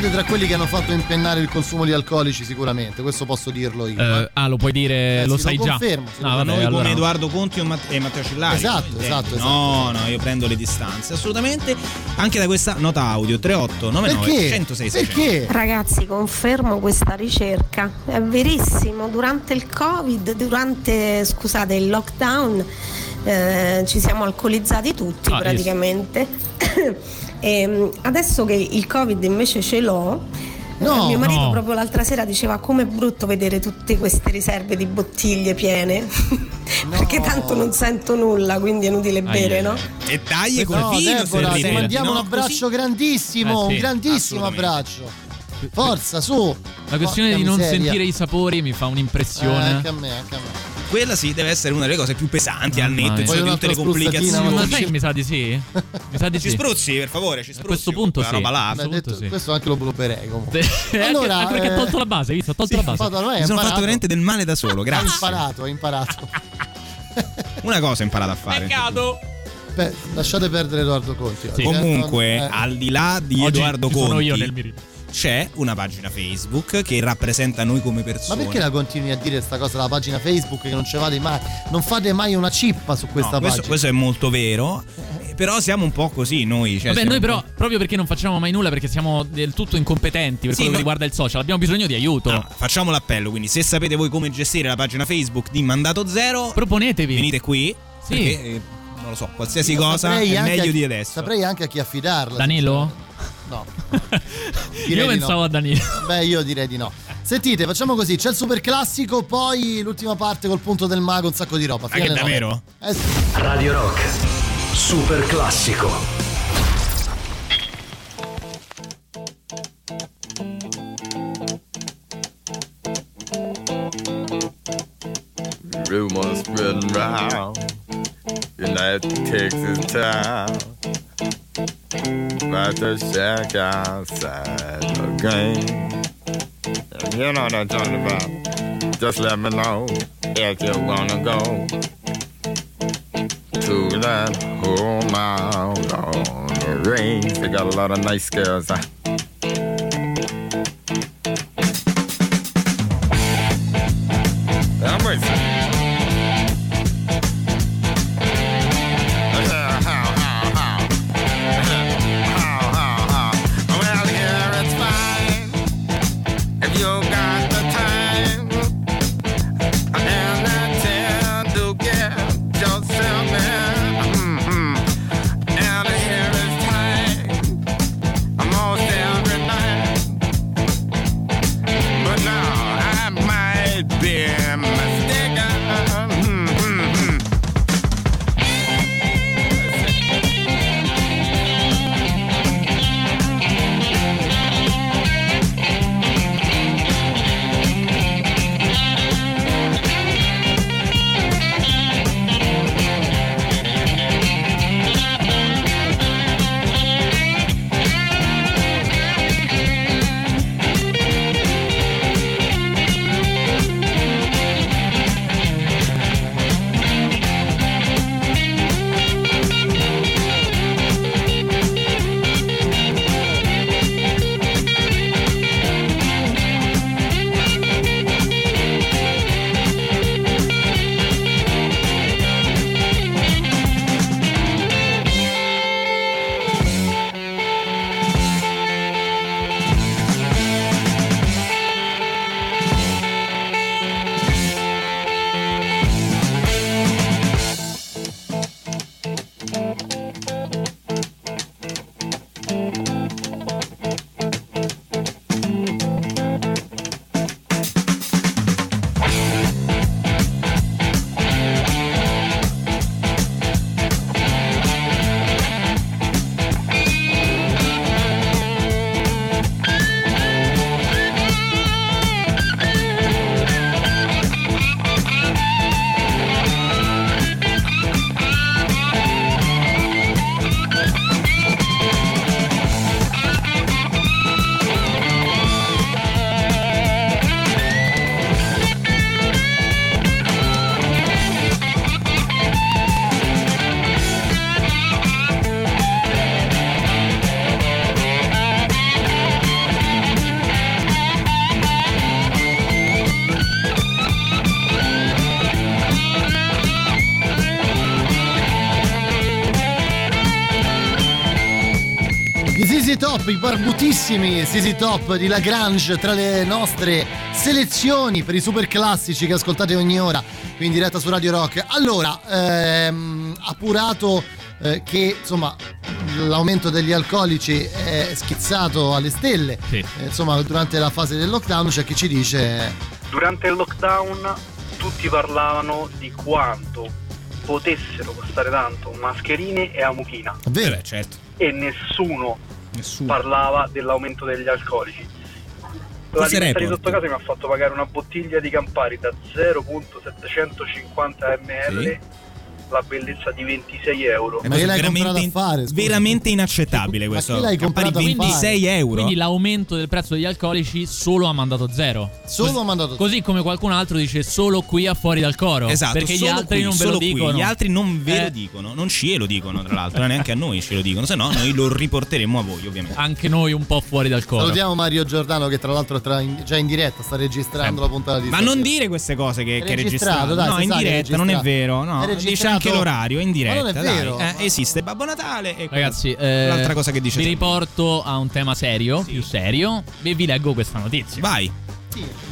Siete tra quelli che hanno fatto impennare il consumo di alcolici sicuramente, questo posso dirlo io. Eh, ah, lo puoi dire, Eh, lo sai lo già. confermo, sì, no, vabbè, Noi allora come no. Edoardo Conti e Matt- e Matteo Cillari. Esatto, esatto, esatto, No, no, io prendo le distanze, assolutamente. Anche da questa nota audio 3899 Perché? 106 600. Perché? Ragazzi, confermo questa ricerca. È verissimo, durante il Covid, durante scusate, il lockdown eh, ci siamo alcolizzati tutti Ah, yes. E, mm, adesso che il Covid invece ce l'ho, No, eh, mio marito no. proprio l'altra sera diceva com'è brutto vedere tutte queste riserve di bottiglie piene. Perché tanto non sento nulla, quindi è inutile bere, ai, no? E dai, No, col vino Deborah, ti mandiamo No, un abbraccio grandissimo, Eh, sì, un grandissimo abbraccio. Forza, su. La questione Porca di non miseria. sentire i sapori mi fa Eh, un'impressione. anche a me, anche a me. Quella sì deve essere una delle cose più pesanti al netto, Voglio di tutte le spruzzatina, Ma complicazioni. sai che mi sa di sì? Mi sa di Ci sì. spruzzi, per favore, ci spruzzi. questo punto sì. roba là. Beh, detto- sì. Questo anche lo blooperei comunque. Anche- Allora, anche perché ha eh, tolto la base, hai visto? Ha tolto la base. Hai Mi sono fatto veramente del male da solo, Hai grazie. imparato, hai imparato. Una cosa ho imparato a fare. Peccato. Beh, lasciate perdere Edoardo Conti. eh. Comunque, eh. al di là di Oggi Edoardo ci sono io Conti, nel mirino. C'è una pagina Facebook che rappresenta noi come Ma persone. perché la continui a dire questa cosa della pagina Facebook che non ci fate mai? Non fate mai una cippa su No, questa questo, pagina. questo è molto vero. Però siamo un po' così noi. Cioè Vabbè, noi però, po'- proprio perché non facciamo mai nulla, perché siamo del tutto incompetenti per Sì, quello ma- che riguarda il social, abbiamo bisogno di aiuto. Allora, facciamo l'appello, quindi se sapete voi come gestire la pagina Facebook di Mandato Zero, Proponetevi. venite qui. Sì. Perché, eh, non lo so, qualsiasi Io cosa è meglio a- di adesso. Saprei anche a chi affidarla. Danilo? No. Io pensavo no. a Danilo. Beh, io direi di no. Sentite, facciamo così: c'è il super classico, poi l'ultima parte col punto del mago, un sacco di roba. Ma fino che alle nove. davvero? Eh sì. Radio Rock. Super classico. Rumors spreading round United Texas town About to shack outside the game. You know what I'm talking about. Just let me know if you wanna go To that home out on the range. They got a lot of nice girls huh? Top, i barbutissimi ZZ Top di Lagrange tra le nostre selezioni per i super classici che ascoltate ogni ora qui in diretta su Radio Rock. Allora, ehm, appurato eh, che insomma l'aumento degli alcolici è schizzato alle stelle, eh, insomma durante la fase del lockdown c'è chi ci dice Durante il lockdown tutti parlavano di quanto potessero costare tanto mascherine e amuchina. Vero. Certo. E nessuno, Nessuno. parlava dell'aumento degli alcolici. La libertà di sotto casa mi ha fatto pagare una bottiglia di Campari da 0.750 ml la bellezza di 26 euro. È questo è veramente, veramente inaccettabile questo. chi l'hai comprato a fare? 26 euro. Quindi l'aumento del prezzo degli alcolici solo ha mandato zero. Solo Così- ha mandato Così come qualcun altro dice solo qui a fuori dal coro. Esatto, Perché gli altri qui, non ve lo qui. dicono. Gli altri non ve lo Eh. dicono, non ce lo dicono tra l'altro, neanche a noi ce lo dicono, se no noi lo riporteremo a voi ovviamente. Anche noi un po' fuori dal coro. Salutiamo Mario Giordano che tra l'altro è tra- in- già in diretta sta registrando la puntata di Ma stasera. non dire queste cose che, È che è registrato, dai, no, in che diretta non è vero. No, registrato. Anche l'orario, è in diretta. Ma non è dai. vero. Eh, esiste Babbo Natale e Ragazzi, eh, l'altra cosa che dice vi sempre. riporto a un tema serio, più serio, e vi leggo questa notizia. Vai.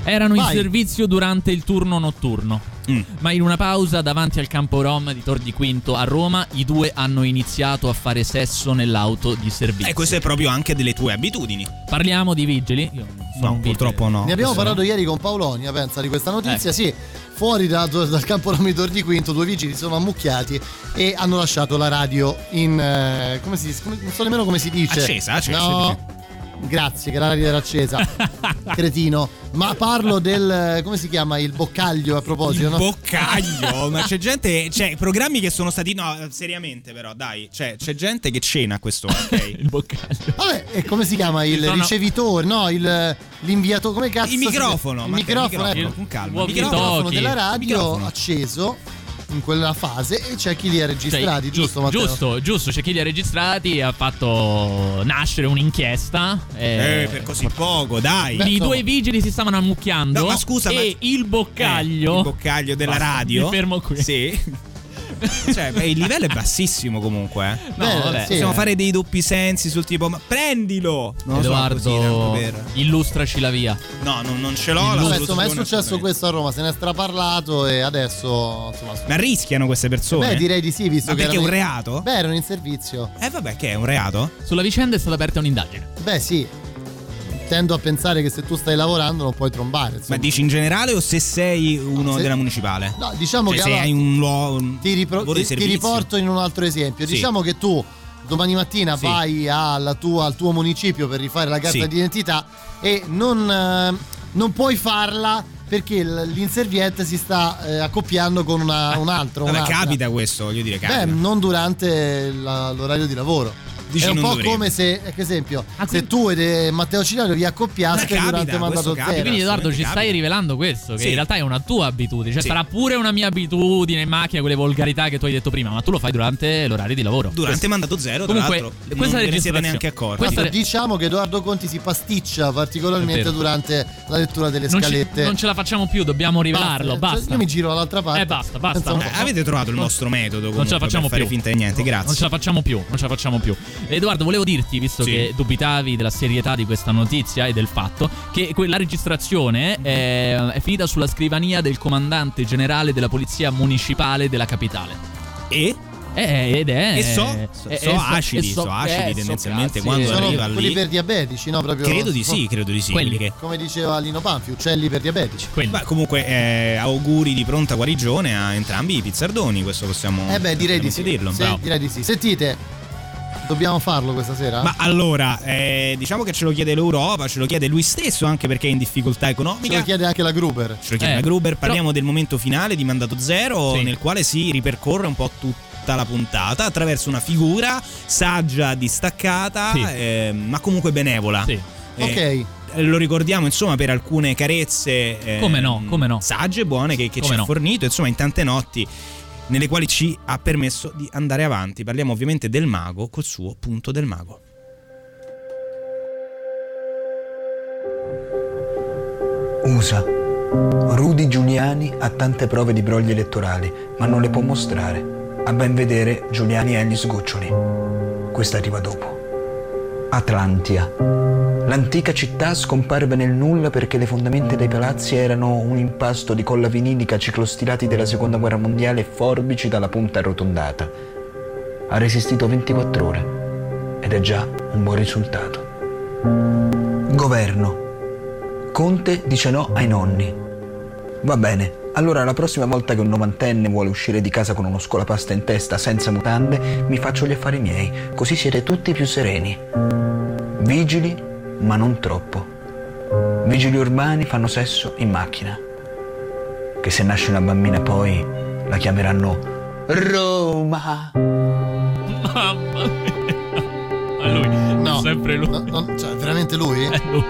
Erano in Vai. servizio durante il turno notturno. Mm. Ma in una pausa davanti al campo Rom di Tor di Quinto a Roma, i due hanno iniziato a fare sesso nell'auto di servizio. E questo è proprio anche delle tue abitudini. Parliamo di vigili. Io No, vigile. purtroppo no. Ne abbiamo Questo parlato ieri con Paolonia, pensa di questa notizia. Eh. Sì, fuori da- dal campo Romidor di Quinto, due vigili si sono ammucchiati e hanno lasciato la radio in. eh, come si come- non so nemmeno come si dice. Accesa, accesa, No. Grazie, che la radio era accesa. Cretino. Ma parlo del. come si chiama? Il boccaglio a proposito, Il no? boccaglio, ma c'è gente, c'è programmi che sono stati no, seriamente però, dai, cioè c'è gente che cena a quest'ora, ok? il boccaglio. Vabbè, e come si chiama? Il Sono- ricevitore, no? Il, l'inviatore, come cazzo? Il si- microfono, Il Matteo, microfono, il microfono, ecco. con calma. Il Microfono. microfono della radio Microfono. acceso in quella fase e c'è chi li ha registrati, Cioè, giusto Matteo? Giusto, giusto, c'è chi li ha registrati e ha fatto nascere un'inchiesta. Eh, per così poco, dai. I due vigili si stavano ammucchiando. No, ma scusa, e ma- il boccaglio. Eh, il boccaglio della Basta, radio. Mi fermo qui. Sì. cioè, beh, il livello è bassissimo comunque. eh. No, Beh, vabbè. Possiamo Sì, fare dei doppi sensi sul tipo, ma prendilo! Non Edoardo, così, illustraci la via. No, non, non ce l'ho. la Vabbè, soluzione insomma, è successo questo a Roma, se ne è straparlato e adesso insomma, Ma rischiano queste persone? Beh, direi di sì, visto Ma che perché è un in- reato? Beh, erano in servizio. Eh vabbè, che è un reato? Sulla vicenda è stata aperta un'indagine. Beh, sì. Tendo a pensare che se tu stai lavorando non puoi trombare. insomma. Ma dici in generale o se sei uno se- della municipale? No, diciamo Cioè, che se allora- hai un luogo ti, ripro- ti- ti riporto in un altro esempio. Sì. Diciamo che tu domani mattina Sì. vai alla tua- al tuo municipio per rifare la carta Sì. d'identità e non, eh, non puoi farla perché l- l'inserviente si sta eh, accoppiando con una- un altro. Un'altra. capita questo, voglio dire, capita. Beh, non durante la- l'orario di lavoro. Dici è un non po' dovrebbe. come se, ad esempio, se tu ed eh, Matteo Cilario vi accoppiaste capita, durante mandato questo capita. zero. Quindi Edoardo ci capita. stai rivelando questo, che Sì. in realtà è una tua abitudine, cioè Sì. sarà pure una mia abitudine in macchina, quelle volgarità che tu hai detto prima, ma tu lo fai durante l'orario di lavoro. Durante mandato zero, tra Comunque, l'altro, questa non ne siete neanche accorti. questa re- Diciamo che Edoardo Conti si pasticcia particolarmente durante la lettura delle non, ci- scalette. non ce la facciamo più, dobbiamo rivelarlo, Cioè, basta. Io mi giro dall'altra parte. Eh basta, basta. Eh, avete trovato il nostro metodo non ce la facciamo per fare più. finta di niente, grazie. Non ce la facciamo più, non ce la facciamo più. Edoardo, volevo dirti, visto Sì. che dubitavi della serietà di questa notizia e del fatto, che quella registrazione è, è finita sulla scrivania del comandante generale della polizia municipale della capitale. E? Eh, ed è. E so, so, eh, so eh, acidi, eh, so acidi eh, so tendenzialmente cazzi. quando sono arriva quelli lì. per diabetici, no? Proprio, Credo di sì, credo di sì. Quelli. che- Come diceva Lino Panfi, uccelli per diabetici. Quelli. Beh, comunque eh, auguri di pronta guarigione a entrambi i pizzardoni, questo possiamo Eh beh, direi di sì. dirlo. Sì, bravo. direi di sì. Sentite, dobbiamo farlo questa sera? Ma allora, eh, diciamo che ce lo chiede l'Europa, ce lo chiede lui stesso anche perché è in difficoltà Ce economica. lo chiede anche la Gruber. Ce lo chiede Eh, la Gruber, però- parliamo del momento finale di Mandato Zero Sì. nel quale si ripercorre un po' tutta la puntata attraverso una figura saggia, distaccata, Sì. eh, ma comunque benevola. Sì. Eh, Ok. Lo ricordiamo insomma per alcune carezze eh, Come no, come no. sagge, buone che, che ci Come ha no. fornito insomma in tante notti nelle quali ci ha permesso di andare avanti. Parliamo ovviamente del mago col suo punto del mago. USA. Rudy Giuliani ha tante prove di brogli elettorali, ma non le può mostrare. A ben vedere, Giuliani ha gli sgoccioli. Questa arriva dopo. Atlantia. L'antica città scomparve nel nulla perché le fondamenta dei palazzi erano un impasto di colla vinilica ciclostilati della seconda guerra mondiale e forbici dalla punta arrotondata. Ha resistito 24 ore ed è già un buon risultato. Governo. Conte dice no ai nonni. Va bene, allora la prossima volta che un novantenne vuole uscire di casa con uno scolapasta in testa senza mutande, mi faccio gli affari miei, così siete tutti più sereni. Vigili, ma non troppo. Vigili urbani fanno sesso in macchina. Che se nasce una bambina poi la chiameranno Roma. Mamma mia. A lui. No. Sempre lui. No, no, cioè, veramente lui? È lui.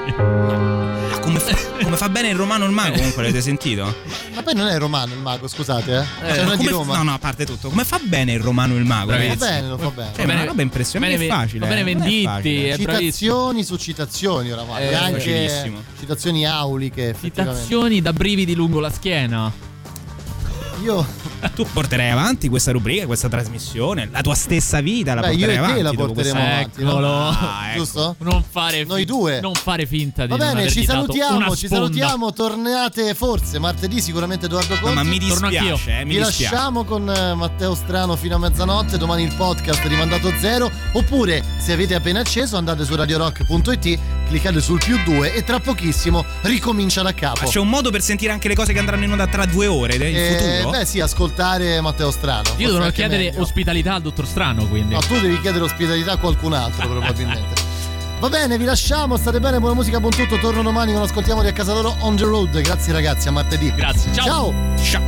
Come fa, come fa bene il romano il mago, comunque l'avete sentito? Ma poi non è romano il mago, scusate, eh? Eh, cioè, non è di Roma. No, no, a parte tutto. Come fa bene il romano il mago? Fa ragazzi? bene, lo fa bene. Cioè, è una roba impressionante. bene è Ve- facile. va bene eh, è Venditti, facile. è Citazioni su citazioni oramai, Eh, anche facilissimo. citazioni auliche. Citazioni da brividi lungo la schiena. Io, Tu porterai avanti questa rubrica, questa trasmissione, la tua stessa vita la beh, io porterai e te avanti. la porteremo avanti, no? Eccolo. Ah, ecco. giusto? Non fare Noi fin- due. Non fare finta di Va non bene, ci salutiamo, ci salutiamo, tornate forse martedì sicuramente Edoardo Conti. No, ma mi dispiace, eh, mi Vi dispiace. lasciamo con eh, Matteo Strano fino a mezzanotte, domani il podcast rimandato zero, oppure se avete appena acceso andate su radiorock.it, cliccate sul più 2 e tra pochissimo ricomincia da capo. Ma c'è un modo per sentire anche le cose che andranno in onda tra due ore, in Eh, futuro? Beh sì, ascoltare Matteo Strano. Io dovrò chiedere meglio. ospitalità al dottor Strano, quindi. No, tu devi chiedere ospitalità a qualcun altro probabilmente. Va bene, vi lasciamo, state bene, buona musica, buon tutto, torno domani, non ascoltiamo di a casa loro on the road. Grazie ragazzi, a martedì. Grazie, ciao. Ciao. Ciao.